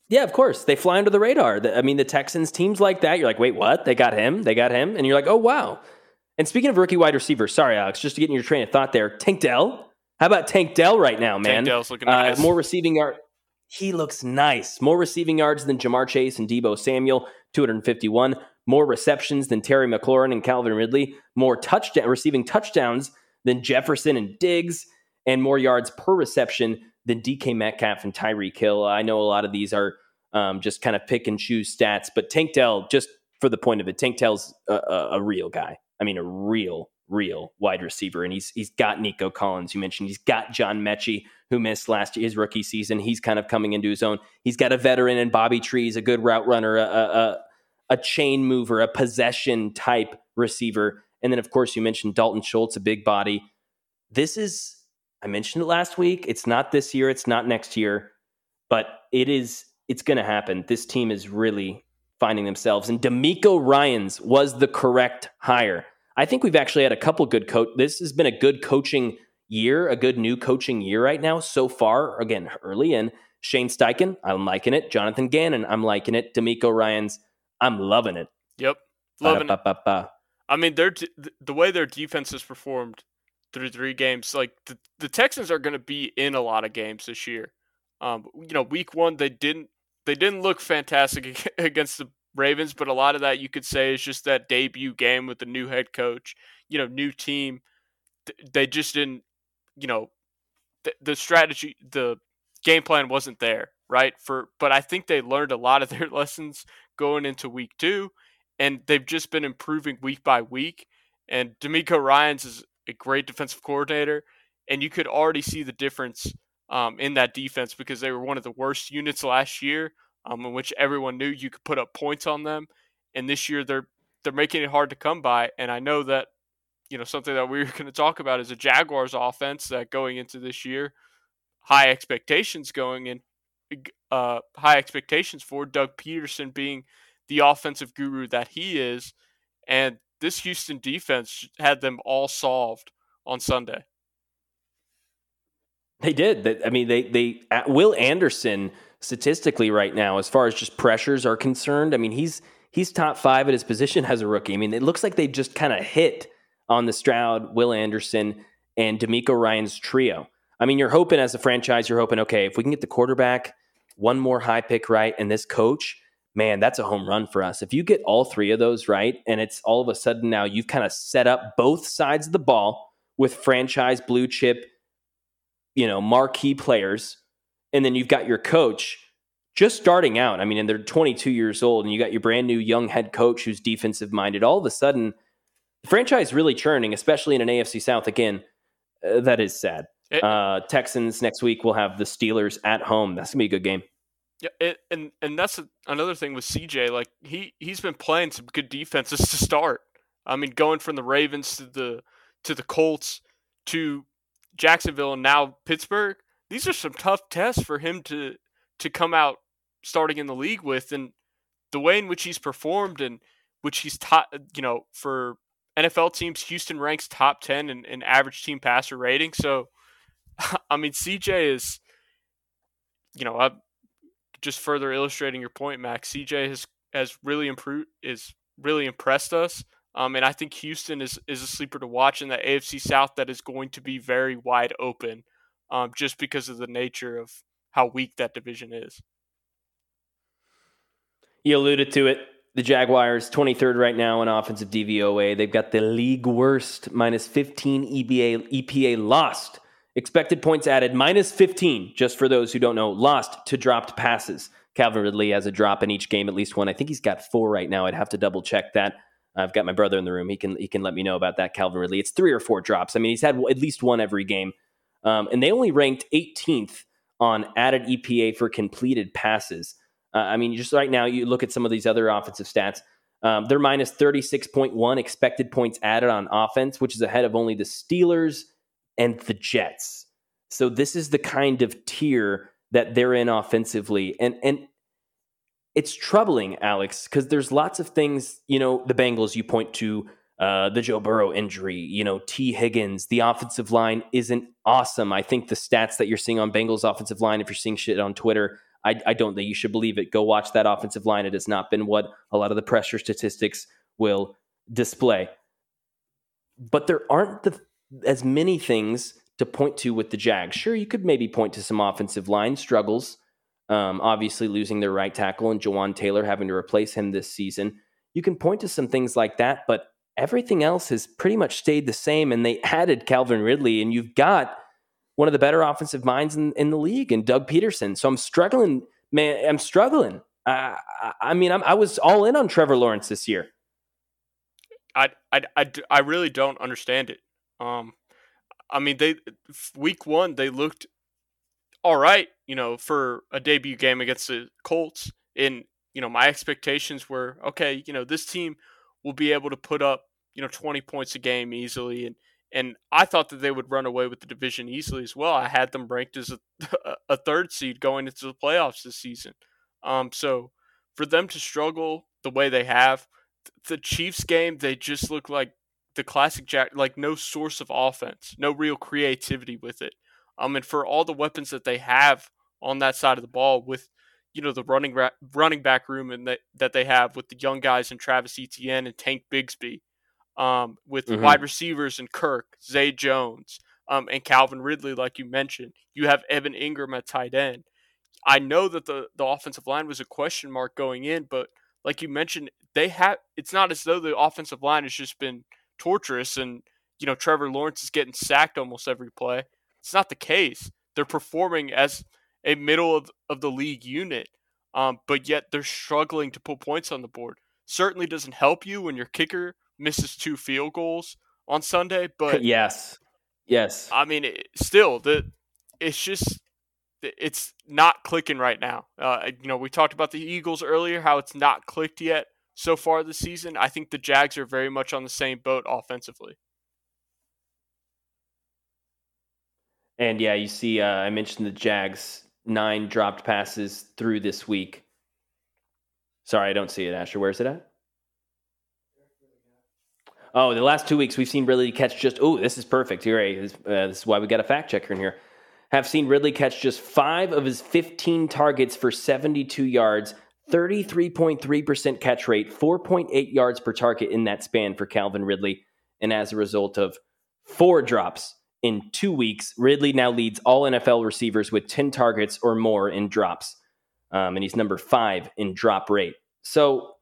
Speaker 1: Yeah, of course. They fly under the radar. I mean, the Texans teams like that, you're like, wait, what? They got him. They got him. And you're like, oh, wow. And speaking of rookie wide receivers, sorry, Alex, just to get in your train of thought there, Tank Dell. How about Tank Dell right now, man?
Speaker 2: Tank Dell's looking uh, nice.
Speaker 1: More receiving yard. He looks nice. More receiving yards than Ja'Marr Chase and Deebo Samuel, 251. More receptions than Terry McLaurin and Calvin Ridley. More touchdown receiving touchdowns than Jefferson and Diggs, and more yards per reception than DK Metcalf and Tyreek Hill. I know a lot of these are um, just kind of pick and choose stats, but Tank Dell, just for the point of it, Tank Dell's a, a, a real guy. I mean, a real, real wide receiver, and he's he's got Nico Collins. You mentioned he's got John Metchie, who missed last his rookie season. He's kind of coming into his own. He's got a veteran in Bobby Trees, a good route runner, a, a, a chain mover, a possession type receiver. And then, of course, you mentioned Dalton Schultz, a big body. This is I mentioned it last week. It's not this year, it's not next year, but it is it's going to happen. This team is really finding themselves and DeMeco Ryans was the correct hire. I think we've actually had a couple good coach this has been a good coaching year, a good new coaching year right now so far. Again, early in Shane Steichen, I'm liking it. Jonathan Gannon, I'm liking it. DeMeco Ryans, I'm loving it.
Speaker 2: Yep. Loving it. I mean, they're the way their defense has performed through three games. Like the, the Texans are going to be in a lot of games this year. Um, you know, week one they didn't they didn't look fantastic against the Ravens, but a lot of that you could say is just that debut game with the new head coach. You know, new team. They just didn't. You know, the, the strategy, the game plan wasn't there, right? For but I think they learned a lot of their lessons going into week two, and they've just been improving week by week. And DeMeco Ryans is a great defensive coordinator, and you could already see the difference um, in that defense because they were one of the worst units last year, um, in which everyone knew you could put up points on them. And this year they're they're making it hard to come by. And I know that you know something that we are going to talk about is a Jaguars offense that going into this year, high expectations going in, uh, high expectations for Doug Pederson being the offensive guru that he is, and this Houston defense had them all solved on Sunday.
Speaker 1: They did. I mean, they they Will Anderson statistically right now, as far as just pressures are concerned. I mean, he's he's top five at his position as a rookie. I mean, it looks like they just kind of hit on the Stroud, Will Anderson, and DeMeco Ryans trio. I mean, you're hoping as a franchise, you're hoping, okay, if we can get the quarterback, one more high pick right, and this coach, man, that's a home run for us. If you get all three of those right, and it's all of a sudden now you've kind of set up both sides of the ball with franchise blue chip, you know, marquee players, and then you've got your coach just starting out. I mean, and they're 22 years old, and you got your brand new young head coach who's defensive minded. All of a sudden, the franchise really churning, especially in an AFC South. Again, uh, that is sad. It, uh, Texans next week will have the Steelers at home. That's gonna be a good game.
Speaker 2: Yeah, it, and and that's a, another thing with CJ. Like he he's been playing some good defenses to start. I mean, going from the Ravens to the to the Colts to Jacksonville and now Pittsburgh. These are some tough tests for him to to come out starting in the league with, and the way in which he's performed and which he's taught. You know, for NFL teams, Houston ranks top ten in, in average team passer rating. So, I mean, CJ is, you know, I, just further illustrating your point, Max, CJ has has really improved is really impressed us. Um, and I think Houston is is a sleeper to watch in the AFC South that is going to be very wide open, um, just because of the nature of how weak that division is.
Speaker 1: You alluded to it. The Jaguars, 23rd right now in offensive DVOA. They've got the league worst, minus 15 EBA, EPA lost Expected points added minus 15, just for those who don't know, lost to dropped passes. Calvin Ridley has a drop in each game, at least one. I think he's got four right now. I'd have to double check that. I've got my brother in the room. He can he can let me know about that, Calvin Ridley. It's three or four drops. I mean, he's had at least one every game. Um, and they only ranked 18th on added EPA for completed passes. Uh, I mean, just right now, you look at some of these other offensive stats. Um, they're minus 36.1 expected points added on offense, which is ahead of only the Steelers and the Jets. So this is the kind of tier that they're in offensively. And and it's troubling, Alex, because there's lots of things, you know, the Bengals you point to uh, the Joe Burrow injury, you know, Tee Higgins, the offensive line isn't awesome. I think the stats that you're seeing on Bengals offensive line, if you're seeing shit on Twitter, I, I don't think you should believe it. Go watch that offensive line. It has not been what a lot of the pressure statistics will display. But there aren't the, as many things to point to with the Jags. Sure, you could maybe point to some offensive line struggles. Um, obviously, losing their right tackle and Jawaan Taylor having to replace him this season. You can point to some things like that, but everything else has pretty much stayed the same. And they added Calvin Ridley, and you've got one of the better offensive minds in, in the league and Doug Pederson. So I'm struggling, man. I'm struggling. I mean, I'm, I was all in on Trevor Lawrence this year.
Speaker 2: I, I, I, I really don't understand it. Um, I mean, they week one they looked all right, you know, for a debut game against the Colts. And you know, my expectations were okay. You know, this team will be able to put up you know 20 points a game easily, and and I thought that they would run away with the division easily as well. I had them ranked as a, a third seed going into the playoffs this season. Um, so for them to struggle the way they have, the Chiefs game, they just look like the classic Jack, like no source of offense, no real creativity with it. Um, and for all the weapons that they have on that side of the ball, with you know the running ra- running back room and that that they have with the young guys and Travis Etienne and Tank Bigsby, um, with mm-hmm. wide receivers and Kirk, Zay Jones, um, and Calvin Ridley, like you mentioned. You have Evan Engram at tight end. I know that the, the offensive line was a question mark going in, but like you mentioned, they have it's not as though the offensive line has just been torturous and you know Trevor Lawrence is getting sacked almost every play. It's not the case. They're performing as a middle of, of the league unit, um, but yet they're struggling to put points on the board. Certainly doesn't help you when your kicker misses two field goals on Sunday. But
Speaker 1: yes, yes.
Speaker 2: I mean, it, still, the it's just it's not clicking right now. Uh, you know, we talked about the Eagles earlier, how it's not clicked yet so far this season. I think the Jags are very much on the same boat offensively.
Speaker 1: And yeah, you see, uh, I mentioned the Jags nine dropped passes through this week. Sorry, I don't see it, Asher. Where's it at? Oh, the last two weeks we've seen Ridley catch just. Oh, this is perfect. Here, uh, this is why we got a fact checker in here. Have seen Ridley catch just five of his 15 targets for 72 yards, 33.3% catch rate, 4.8 yards per target in that span for Calvin Ridley. And as a result of four drops in two weeks, Ridley now leads all NFL receivers with 10 targets or more in drops. Um, and he's number five in drop rate. So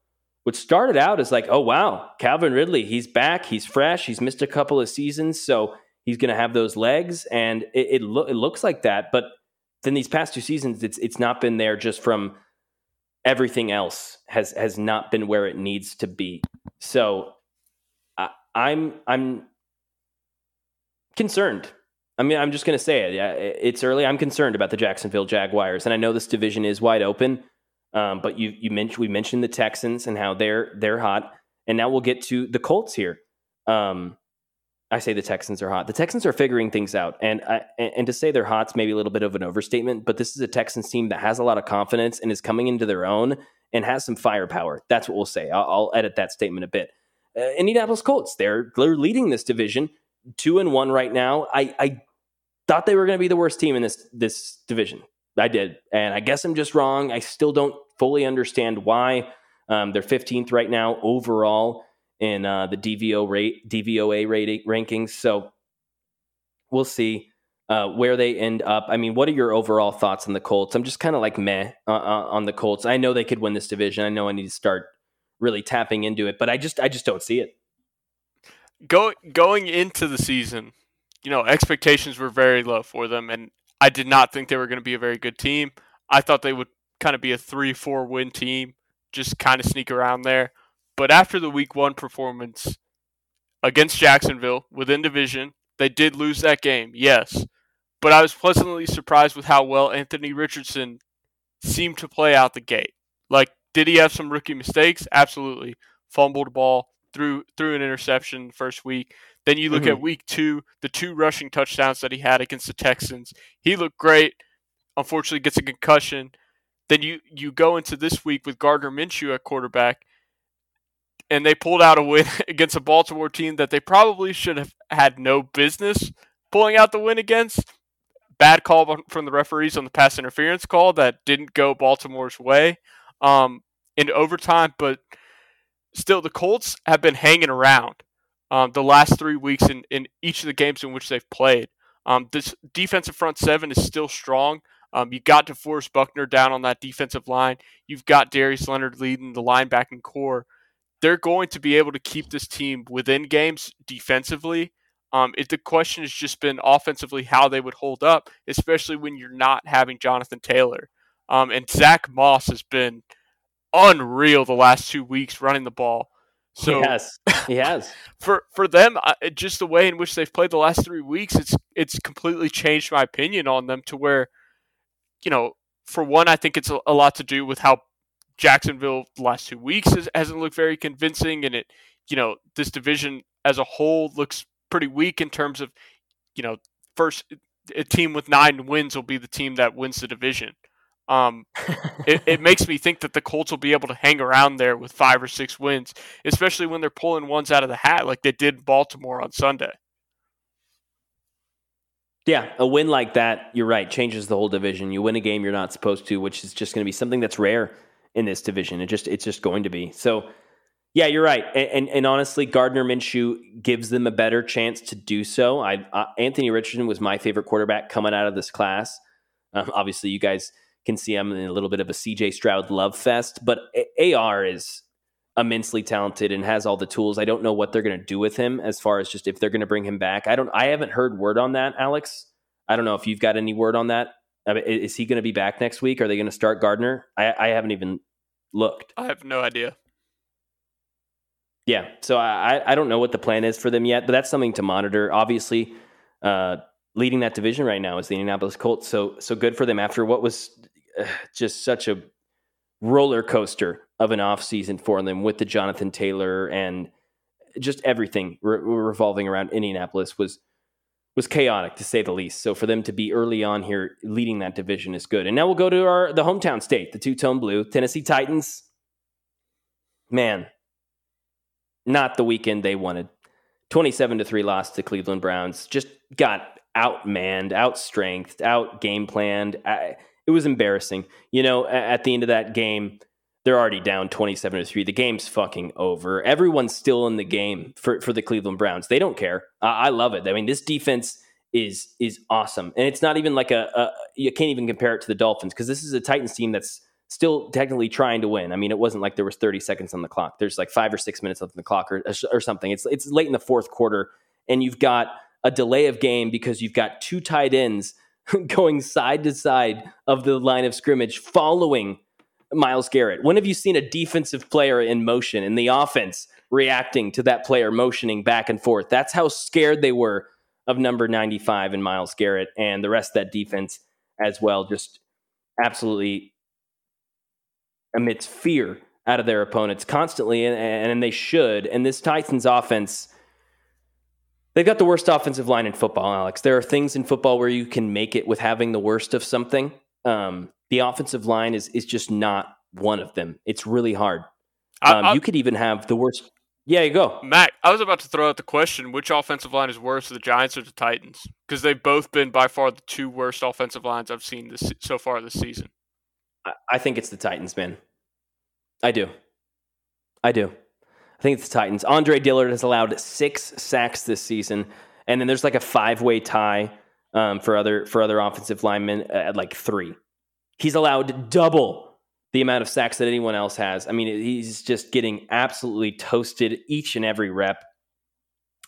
Speaker 1: what started out as like, oh wow, Calvin Ridley, he's back, he's fresh, he's missed a couple of seasons, so he's going to have those legs, and it it, lo- it, looks like that. But then these past two seasons, it's it's not been there just from everything else has has not been where it needs to be. So I, I'm I'm concerned. I mean, I'm just going to say it. Yeah, it's early. I'm concerned about the Jacksonville Jaguars, and I know this division is wide open. Um, but you you mentioned we mentioned the Texans and how they're they're hot, and now we'll get to the Colts here. Um, I say the Texans are hot. The Texans are figuring things out, and I, and to say they're hot's maybe a little bit of an overstatement. But this is a Texans team that has a lot of confidence and is coming into their own and has some firepower. That's what we'll say. I'll, I'll edit that statement a bit. Uh, Indianapolis Colts, they're they're leading this division, two and one right now. I I thought they were going to be the worst team in this this division. I did. And I guess I'm just wrong. I still don't fully understand why. Um, they're 15th right now overall in uh, the DVO rate, DVOA rating rankings. So we'll see uh, where they end up. I mean, what are your overall thoughts on the Colts? I'm just kind of like meh uh, uh, on the Colts. I know they could win this division. I know I need to start really tapping into it, but I just I just don't see it.
Speaker 2: Go, going into the season, you know, expectations were very low for them, and I did not think they were going to be a very good team. I thought they would kind of be a 3 4 win team, just kind of sneak around there. But after the week one performance against Jacksonville within division, they did lose that game, yes. But I was pleasantly surprised with how well Anthony Richardson seemed to play out the gate. Like, did he have some rookie mistakes? Absolutely. Fumbled a ball, threw threw an interception first week. Then you look mm-hmm. at week two, the two rushing touchdowns that he had against the Texans. He looked great. Unfortunately, gets a concussion. Then you you go into this week with Gardner Minshew at quarterback, and they pulled out a win against a Baltimore team that they probably should have had no business pulling out the win against. bad call from the referees on the pass interference call that didn't go Baltimore's way um, in overtime, but still, the Colts have been hanging around um, the last three weeks in, in each of the games in which they've played. Um, this defensive front seven is still strong. Um, you got DeForest Buckner down on that defensive line. You've got Darius Leonard leading the linebacking corps. They're going to be able to keep this team within games defensively. Um, it, the question has just been offensively how they would hold up, especially when you're not having Jonathan Taylor. Um, and Zack Moss has been unreal the last two weeks running the ball.
Speaker 1: So yes, he has.
Speaker 2: for for them, just the way in which they've played the last three weeks, it's it's completely changed my opinion on them to where, you know, for one, I think it's a, a lot to do with how Jacksonville the last two weeks has, hasn't looked very convincing, and it, you know, this division as a whole looks pretty weak in terms of, you know, first a team with nine wins will be the team that wins the division. Um, it, it makes me think that the Colts will be able to hang around there with five or six wins, especially when they're pulling ones out of the hat like they did Baltimore on Sunday.
Speaker 1: Yeah, a win like that, you're right, changes the whole division. You win a game you're not supposed to, which is just going to be something that's rare in this division. It just it's just going to be. So, yeah, you're right. And and, and honestly, Gardner Minshew gives them a better chance to do so. I uh, Anthony Richardson was my favorite quarterback coming out of this class. Um, obviously, you guys can see I'm in a little bit of a CJ Stroud love fest, but AR is immensely talented and has all the tools. I don't know what they're going to do with him as far as just if they're going to bring him back. I don't. I haven't heard word on that, Alex. I don't know if you've got any word on that. Is he going to be back next week? Are they going to start Gardner? I, I haven't even looked.
Speaker 2: I have no idea.
Speaker 1: Yeah, so I I don't know what the plan is for them yet, but that's something to monitor. Obviously, uh, leading that division right now is the Indianapolis Colts. So so good for them after what was just such a roller coaster of an offseason for them with the Jonathan Taylor and just everything re- revolving around Indianapolis was was chaotic to say the least. So for them to be early on here leading that division is good. And now we'll go to our the hometown state, the two-tone blue, Tennessee Titans. Man, not the weekend they wanted. 27 to 3 loss to Cleveland Browns. Just got outmanned, outstrengthed, out game planned. It was embarrassing. You know, at the end of that game, they're already down 27 to 3. The game's fucking over. Everyone's still in the game for, for the Cleveland Browns. They don't care. I love it. I mean, this defense is is awesome. And it's not even like a, a you can't even compare it to the Dolphins because this is a Titans team that's still technically trying to win. I mean, it wasn't like there was 30 seconds on the clock. There's like 5 or 6 minutes on the clock or or something. It's it's late in the fourth quarter and you've got a delay of game because you've got two tight ends going side to side of the line of scrimmage following Myles Garrett. When have you seen a defensive player in motion in the offense reacting to that player motioning back and forth? That's how scared they were of number 95 and Myles Garrett and the rest of that defense as well. Just absolutely emits fear out of their opponents constantly, and, and they should. And this Titans offense They've got the worst offensive line in football, Alex. There are things in football where you can make it with having the worst of something. Um, the offensive line is is just not one of them. It's really hard. Um, I, you could even have the worst. Yeah, you go,
Speaker 2: Mac. I was about to throw out the question: Which offensive line is worse, the Giants or the Titans? Because they've both been by far the two worst offensive lines I've seen this so far this season.
Speaker 1: I, I think it's the Titans, man. I do. I do. I think it's the Titans. Andre Dillard has allowed six sacks this season, and then there's like a five way tie um, for other for other offensive linemen at like three. He's allowed double the amount of sacks that anyone else has. I mean, he's just getting absolutely toasted each and every rep.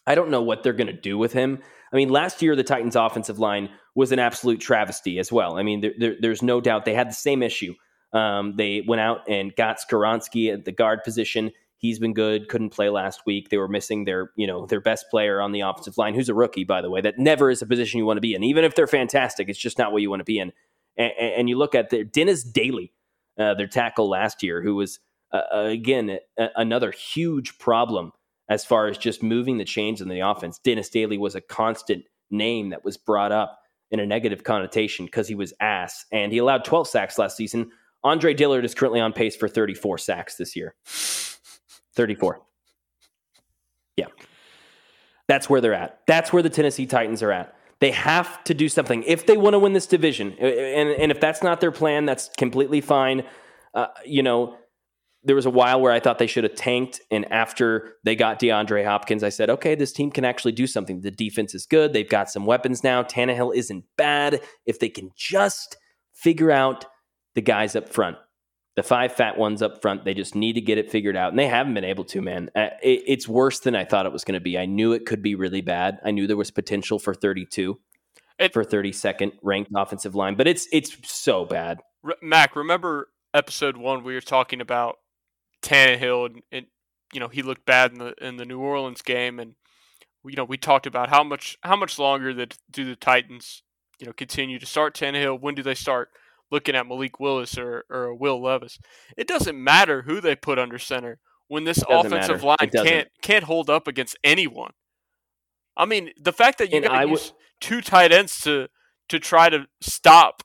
Speaker 1: I don't know what they're going to do with him. I mean, last year the Titans' offensive line was an absolute travesty as well. I mean, there, there, there's no doubt they had the same issue. Um, they went out and got Skoronski at the guard position. He's been good. Couldn't play last week. They were missing their, you know, their best player on the offensive line, who's a rookie, by the way. That never is a position you want to be in. Even if they're fantastic, it's just not what you want to be in. And, and you look at the Dennis Daley, uh, their tackle last year, who was uh, uh, again a, another huge problem as far as just moving the chains in the offense. Dennis Daley was a constant name that was brought up in a negative connotation because he was ass, and he allowed 12 sacks last season. Andre Dillard is currently on pace for 34 sacks this year. 34. Yeah. That's where they're at. That's where the Tennessee Titans are at. They have to do something if they want to win this division. And, and if that's not their plan, that's completely fine. Uh, you know, there was a while where I thought they should have tanked. And after they got DeAndre Hopkins, I said, okay, this team can actually do something. The defense is good. They've got some weapons now. Tannehill isn't bad. If they can just figure out the guys up front, the five fat ones up front, they just need to get it figured out. And they haven't been able to, man. Uh, it's worse than I thought it was going to be. I knew it could be really bad. I knew there was potential for 32 it, for 32nd ranked offensive line, but it's it's so bad.
Speaker 2: Mac, remember episode one we were talking about Tannehill and, and you know he looked bad in the in the New Orleans game, and you know we talked about how much how much longer that do the Titans you know continue to start Tannehill? When do they start looking at Malik Willis or, or Will Levis. It doesn't matter who they put under center when this offensive matter. line can't can't hold up against anyone. I mean, the fact that you got use two tight ends to to try to stop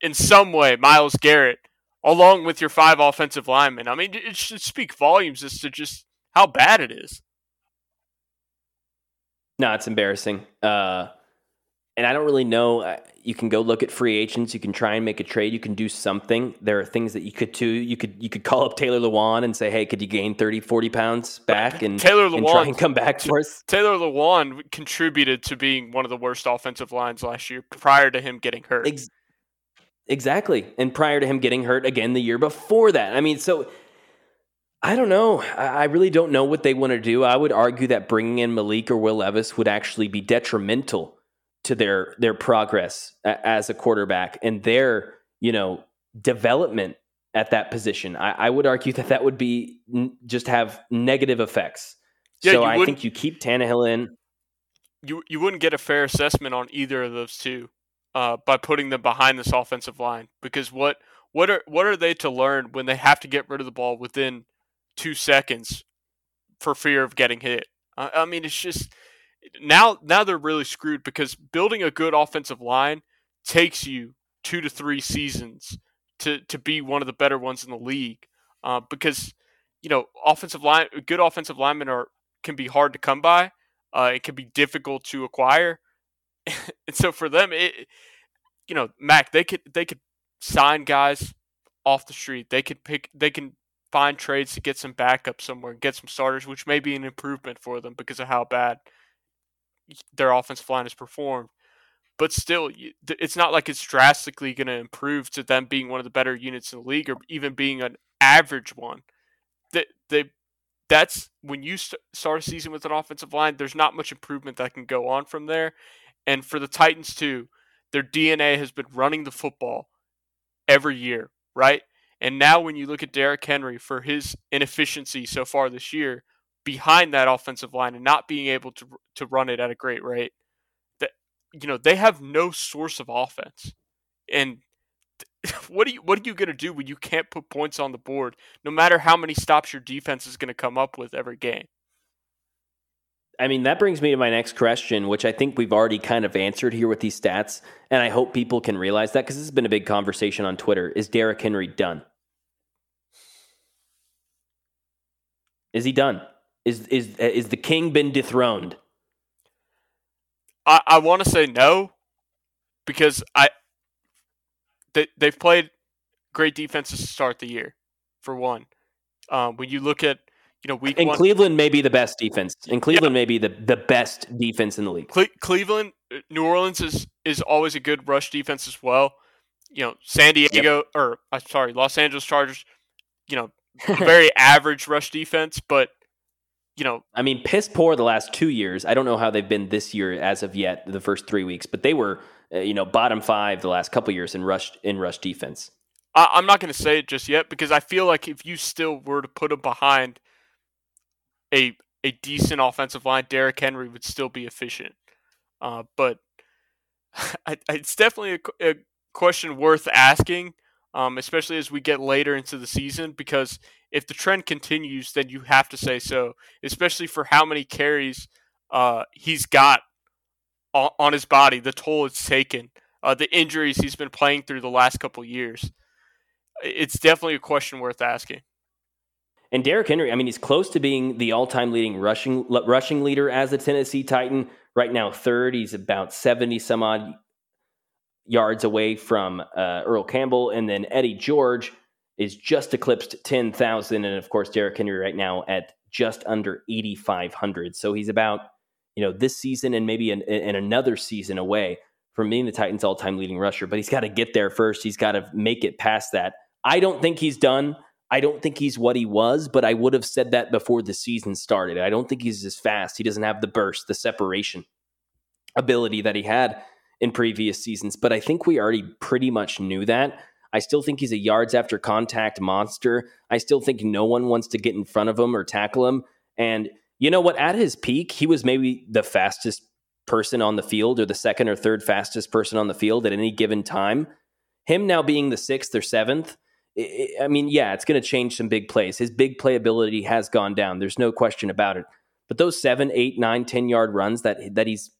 Speaker 2: in some way Myles Garrett along with your five offensive linemen. I mean, it should speak volumes as to just how bad it is.
Speaker 1: No, it's embarrassing. Uh, and I don't really know. You can go look at free agents. You can try and make a trade. You can do something. There are things that you could do. You could you could call up Taylor Lewan and say, "Hey, could you gain 30, 40 pounds back and
Speaker 2: Taylor Lewan
Speaker 1: and try and come back for us?"
Speaker 2: Taylor Lewan contributed to being one of the worst offensive lines last year prior to him getting hurt. Ex-
Speaker 1: exactly, and prior to him getting hurt again the year before that. I mean, so. I don't know. I really don't know what they want to do. I would argue that bringing in Malik or Will Levis would actually be detrimental to their their progress as a quarterback and their you know development at that position. I, I would argue that that would be n- just have negative effects. Yeah, so I think you keep Tannehill in.
Speaker 2: You you wouldn't get a fair assessment on either of those two uh, by putting them behind this offensive line because what what are what are they to learn when they have to get rid of the ball within two seconds for fear of getting hit? I, I mean, it's just now now they're really screwed because building a good offensive line takes you two to three seasons to to be one of the better ones in the league. Uh, because you know offensive line good offensive linemen are can be hard to come by. Uh, it can be difficult to acquire, and so for them, it you know Mac they could they could sign guys off the street. They could pick they can find trades to get some backup somewhere and get some starters, which may be an improvement for them because of how bad their offensive line has performed. But still, it's not like it's drastically going to improve to them being one of the better units in the league or even being an average one. That they, that's when you start a season with an offensive line. There's not much improvement that can go on from there. And for the Titans too, their DNA has been running the football every year, right? And now when you look at Derrick Henry for his inefficiency so far this year, behind that offensive line and not being able to to run it at a great rate, that you know they have no source of offense. And what are you what are you going to do when you can't put points on the board, no matter how many stops your defense is going to come up with every game?
Speaker 1: I mean, that brings me to my next question, which I think we've already kind of answered here with these stats. And I hope people can realize that because this has been a big conversation on Twitter. Is Derrick Henry done? Is he done? Is is is the king been dethroned?
Speaker 2: I, I want to say no, because I they they've played great defenses to start the year. For one, um, when you look at you know week
Speaker 1: in
Speaker 2: one,
Speaker 1: Cleveland may be the best defense. In Cleveland yeah. may be the, the best defense in the league.
Speaker 2: Cle- Cleveland, uh, New Orleans is is always a good rush defense as well. You know, San Diego yep. or uh, sorry, Los Angeles Chargers. You know, very average rush defense, but you know,
Speaker 1: I mean, piss poor the last two years. I don't know how they've been this year as of yet, the first three weeks, but they were, uh, you know, bottom five the last couple years in rush in rush defense.
Speaker 2: I, I'm not going to say it just yet because I feel like if you still were to put them behind a a decent offensive line, Derrick Henry would still be efficient. Uh, but I, it's definitely a, a question worth asking, um, especially as we get later into the season, because if the trend continues, then you have to say so, especially for how many carries uh, he's got on, on, his body, the toll it's taken, uh, the injuries he's been playing through the last couple years. It's definitely a question worth asking.
Speaker 1: And Derrick Henry, I mean, he's close to being the all-time leading rushing rushing leader as a Tennessee Titan. right now third. He's about 70 some odd yards away from uh, Earl Campbell. And then Eddie George is just eclipsed 10,000. And of course, Derrick Henry right now at just under 8,500. So he's about, you know, this season and maybe in, in another season away from being the Titans' all time leading rusher. But he's got to get there first. He's got to make it past that. I don't think he's done. I don't think he's what he was, but I would have said that before the season started. I don't think he's as fast. He doesn't have the burst, the separation ability that he had in previous seasons. But I think we already pretty much knew that. I still think he's a yards after contact monster. I still think no one wants to get in front of him or tackle him. And you know what? At his peak, he was maybe the fastest person on the field or the second or third fastest person on the field at any given time. Him now being the sixth or seventh, I mean, yeah, it's going to change some big plays. His big playability has gone down. There's no question about it. But those seven, eight, nine, ten yard runs that that he's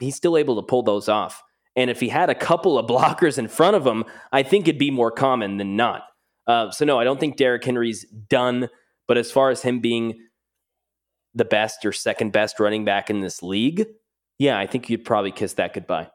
Speaker 1: he's still able to pull those off. And if he had a couple of blockers in front of him, I think it'd be more common than not. Uh, so no, I don't think Derrick Henry's done. But as far as him being the best or second best running back in this league, yeah, I think you'd probably kiss that goodbye.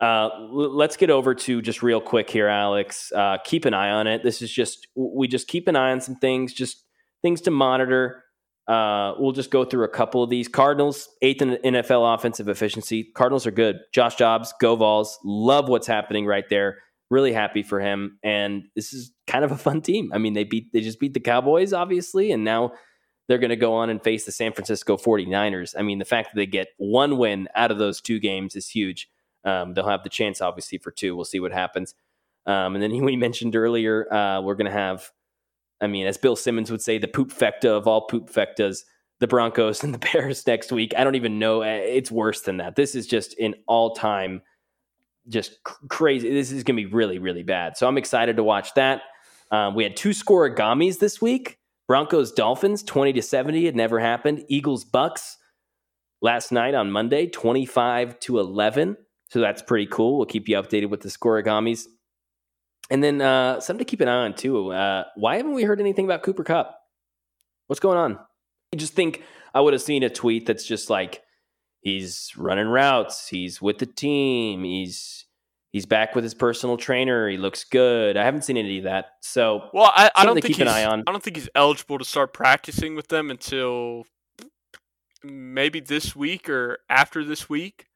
Speaker 1: Uh, let's get over to just real quick here, Alex. Uh, keep an eye on it. This is just we just keep an eye on some things, just things to monitor. Uh, we'll just go through a couple of these. Cardinals, eighth in NFL offensive efficiency. Cardinals are good. Josh Dobbs, go Vols. Love what's happening right there. Really happy for him. And this is kind of a fun team. I mean, they beat they just beat the Cowboys, obviously, and now they're going to go on and face the San Francisco 49ers. I mean, the fact that they get one win out of those two games is huge. Um, they'll have the chance, obviously, for two. We'll see what happens. Um, and then we mentioned earlier, uh, we're going to have, I mean, as Bill Simmons would say, the poop fecta of all poop fectas, the Broncos and the Bears next week. I don't even know. Uh, it's worse than that. This is just an all time, just crazy. This is going to be really, really bad. So I'm excited to watch that. Um, we had two scorigamis this week. Broncos Dolphins 20 to 70. It never happened. Eagles Bucks last night on Monday 25 to 11. So that's pretty cool. We'll keep you updated with the scorigamis. And then uh, something to keep an eye on too. Uh, why haven't we heard anything about Cooper Kupp? What's going on? I just think I would have seen a tweet that's just like he's running routes, he's with the team, he's he's back with his personal trainer, he looks good. I haven't seen any of that. So
Speaker 2: well, I, I don't think keep an eye on. I don't think he's eligible to start practicing with them until maybe this week or after this week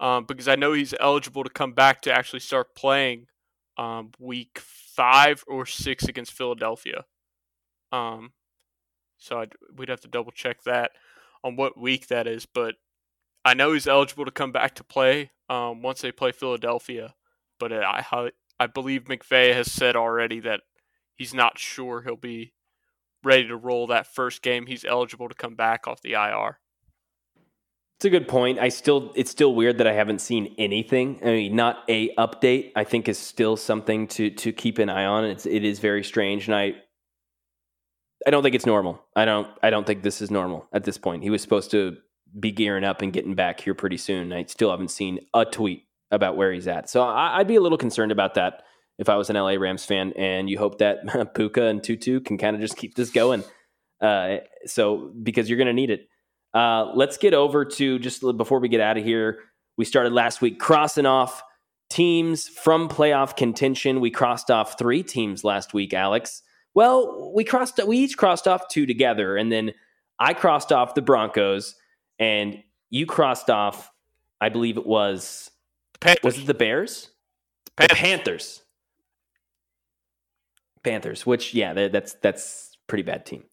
Speaker 2: um, because I know he's eligible to come back to actually start playing um, week five or six against Philadelphia. Um, so I'd, we'd have to double check that on what week that is, but I know he's eligible to come back to play um, once they play Philadelphia. But I I believe McVay has said already that he's not sure he'll be ready to roll that first game. He's eligible to come back off the IR.
Speaker 1: It's a good point. I still, it's still weird that I haven't seen anything. I mean, not a update. I think is still something to to keep an eye on. It's it is very strange, and I, I don't think it's normal. I don't, I don't think this is normal at this point. He was supposed to be gearing up and getting back here pretty soon. I still haven't seen a tweet about where he's at. So I, I'd be a little concerned about that if I was an LA Rams fan. And you hope that Puka and Tutu can kind of just keep this going. Uh, so because you're going to need it. Uh, let's get over to just before we get out of here. We started last week crossing off teams from playoff contention. We crossed off three teams last week, Alex. Well, we crossed we each crossed off two together, and then I crossed off the Broncos, and you crossed off, I believe it was
Speaker 2: Panthers.
Speaker 1: was it the Bears?
Speaker 2: Panthers.
Speaker 1: The Panthers. Panthers, which yeah, that's that's pretty bad team.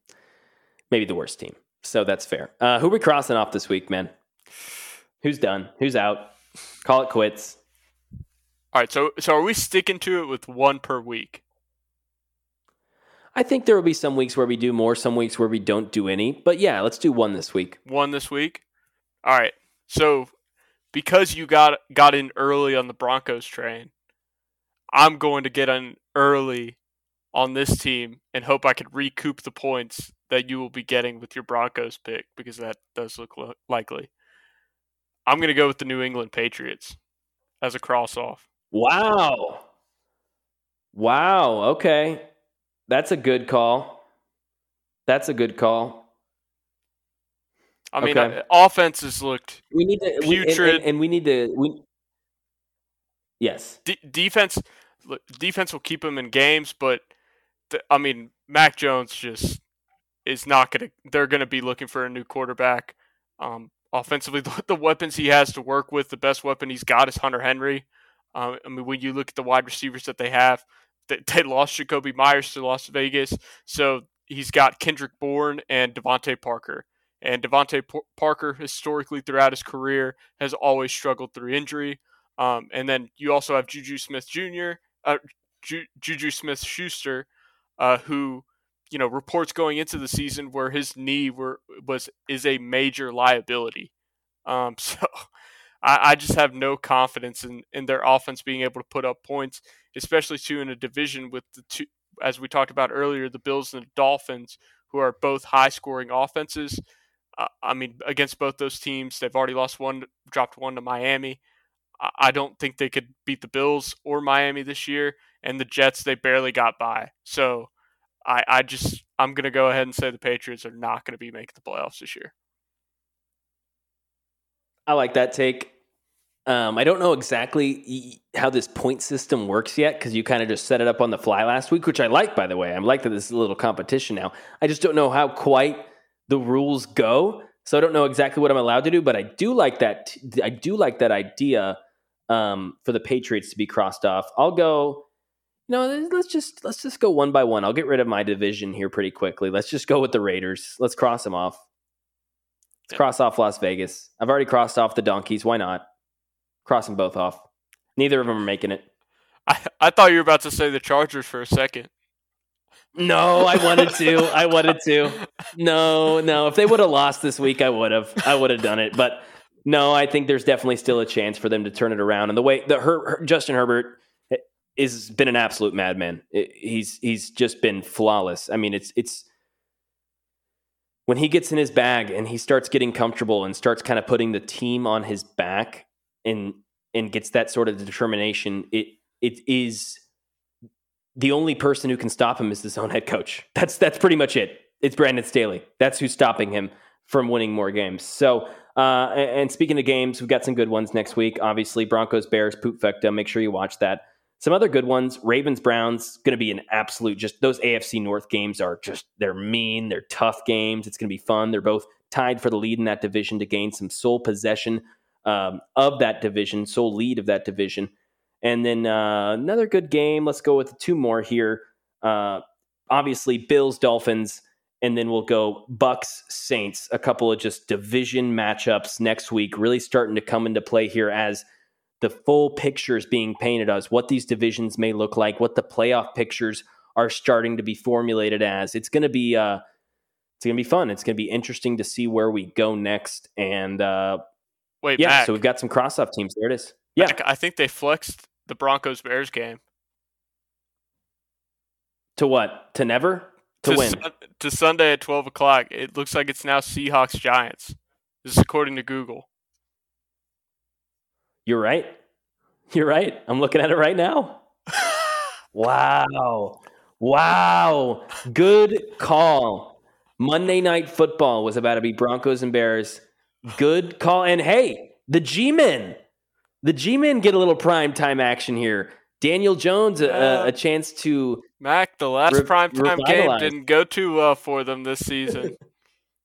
Speaker 1: Maybe the worst team. So that's fair. Uh, who are we crossing off this week, man? Who's done? Who's out? Call it quits.
Speaker 2: All right. So so are we sticking to it with one per week?
Speaker 1: I think there will be some weeks where we do more, some weeks where we don't do any. But yeah, let's do one this week.
Speaker 2: One this week. All right. So because you got got in early on the Broncos train, I'm going to get in early on this team and hope I can recoup the points that you will be getting with your Broncos pick because that does look lo- likely. I'm going to go with the New England Patriots as a cross off.
Speaker 1: Wow. Wow. Okay. That's a good call. That's a good call.
Speaker 2: I mean, okay. uh, offenses looked we need to, putrid,
Speaker 1: we, and, and, and, we need to. We, yes,
Speaker 2: D- defense defense will keep them in games, but I mean, Mac Jones just is not going to. They're going to be looking for a new quarterback. Um, offensively, the, the, weapons he has to work with, the best weapon he's got is Hunter Henry. Um, I mean, when you look at the wide receivers that they have, they, they lost Jakobi Meyers to Las Vegas, so he's got Kendrick Bourne and DeVante Parker. And DeVante P- Parker, historically throughout his career, has always struggled through injury. Um, and then you also have Juju Smith Jr., uh, Ju- Juju Smith Schuster, uh, who you know reports going into the season where his knee were was is a major liability. Um, so I, I just have no confidence in in their offense being able to put up points, especially too in a division with the two, as we talked about earlier, the Bills and the Dolphins, who are both high scoring offenses. Uh, I mean, against both those teams, they've already lost one, dropped one to Miami. I don't think they could beat the Bills or Miami this year, and the Jets they barely got by. So I, I just I'm gonna go ahead and say the Patriots are not gonna be making the playoffs this year.
Speaker 1: I like that take. Um, I don't know exactly how this point system works yet because you kind of just set it up on the fly last week, which I like, by the way. I like that this is a little competition now. I just don't know how quite the rules go, so I don't know exactly what I'm allowed to do. But I do like that. I do like that idea um, for the Patriots to be crossed off. I'll go. You know, let's just let's just go one by one. I'll get rid of my division here pretty quickly. Let's just go with the Raiders. Let's cross them off. Let's yeah. cross off Las Vegas. I've already crossed off the Donkeys. Why not? Cross them both off. Neither of them are making it.
Speaker 2: I, I thought you were about to say the Chargers for a second.
Speaker 1: No, I wanted to. I wanted to. No, no. If they would have lost this week, I would have. I would have done it. But no, I think there's definitely still a chance for them to turn it around. And the way the Her, Her, Justin Herbert eh, has been an absolute madman. he's he's just been flawless. I mean, it's it's when he gets in his bag and he starts getting comfortable and starts kind of putting the team on his back and and gets that sort of determination. It it is the only person who can stop him is his own head coach. That's that's pretty much it. It's Brandon Staley. That's who's stopping him from winning more games. So uh, and speaking of games, we've got some good ones next week. Obviously, Broncos, Bears, Poop Fecta. Make sure you watch that. Some other good ones. Ravens, Browns. Going to be an absolute. Just those AFC North games are just they're mean. They're tough games. It's going to be fun. They're both tied for the lead in that division to gain some sole possession um, of that division, sole lead of that division. And then uh, another good game. Let's go with two more here. Uh, obviously, Bills, Dolphins and then we'll go Bucks Saints, a couple of just division matchups next week, really starting to come into play here as the full picture is being painted as what these divisions may look like, what the playoff pictures are starting to be formulated as. It's going to be uh, it's going to be fun. It's going to be interesting to see where we go next. And uh,
Speaker 2: wait,
Speaker 1: yeah,
Speaker 2: Mac,
Speaker 1: so we've got some cross off teams. There it is. Yeah,
Speaker 2: Mac, I think they flexed the Broncos Bears game.
Speaker 1: To what? To never? To, to win.
Speaker 2: To Sunday at 12 o'clock. It looks like it's now Seahawks Giants. This is according to Google.
Speaker 1: You're right. You're right. I'm looking at it right now. wow. Wow. Good call. Monday night football was about to be Broncos and Bears. Good call. And hey, the G Men, the G Men get a little prime time action here. Daniel Jones a, a chance to
Speaker 2: Mac. The last re- primetime game didn't go too well for them this season.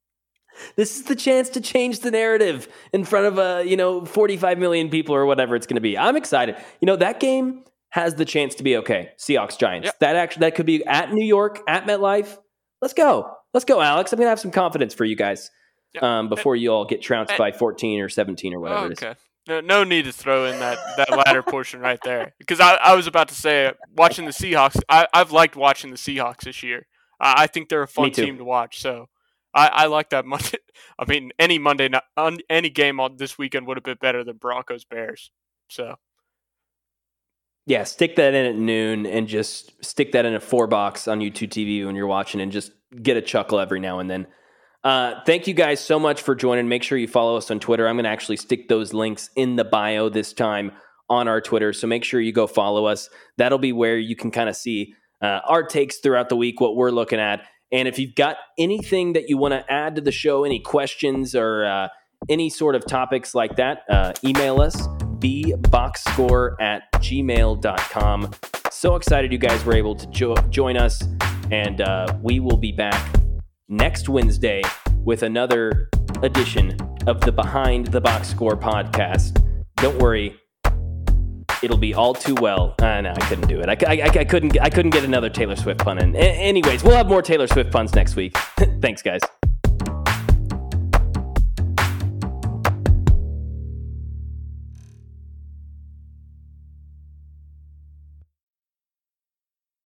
Speaker 1: this is the chance to change the narrative in front of a uh, you know 45 million people or whatever it's going to be. I'm excited. You know that game has the chance to be okay. Seahawks Giants. Yep. That actually that could be at New York at MetLife. Let's go. Let's go, Alex. I'm gonna have some confidence for you guys yep. um, before you all get trounced by 14 or 17 or whatever okay.
Speaker 2: No, no need to throw in that, that latter portion right there. Because I, I was about to say, watching the Seahawks, I, I've liked watching the Seahawks this year. I, I think they're a fun team to watch. So I, I like that Monday. I mean, any Monday night, any game on this weekend would have been better than Broncos Bears. So
Speaker 1: yeah, stick that in at noon and just stick that in a four box on YouTube TV when you're watching, and just get a chuckle every now and then. Uh, thank you guys so much for joining. Make sure you follow us on Twitter. I'm going to actually stick those links in the bio this time on our Twitter. So make sure you go follow us. That'll be where you can kind of see uh, our takes throughout the week, what we're looking at. And if you've got anything that you want to add to the show, any questions or uh, any sort of topics like that, uh, email us bboxscore at gmail.com. So excited you guys were able to jo- join us. And uh, we will be back next Wednesday with another edition of the Behind the Box Score podcast. Don't worry, it'll be all too well. Uh, no, I couldn't do it. I, I, I, couldn't. I couldn't get another Taylor Swift pun in. A- anyways, we'll have more Taylor Swift puns next week. Thanks, guys.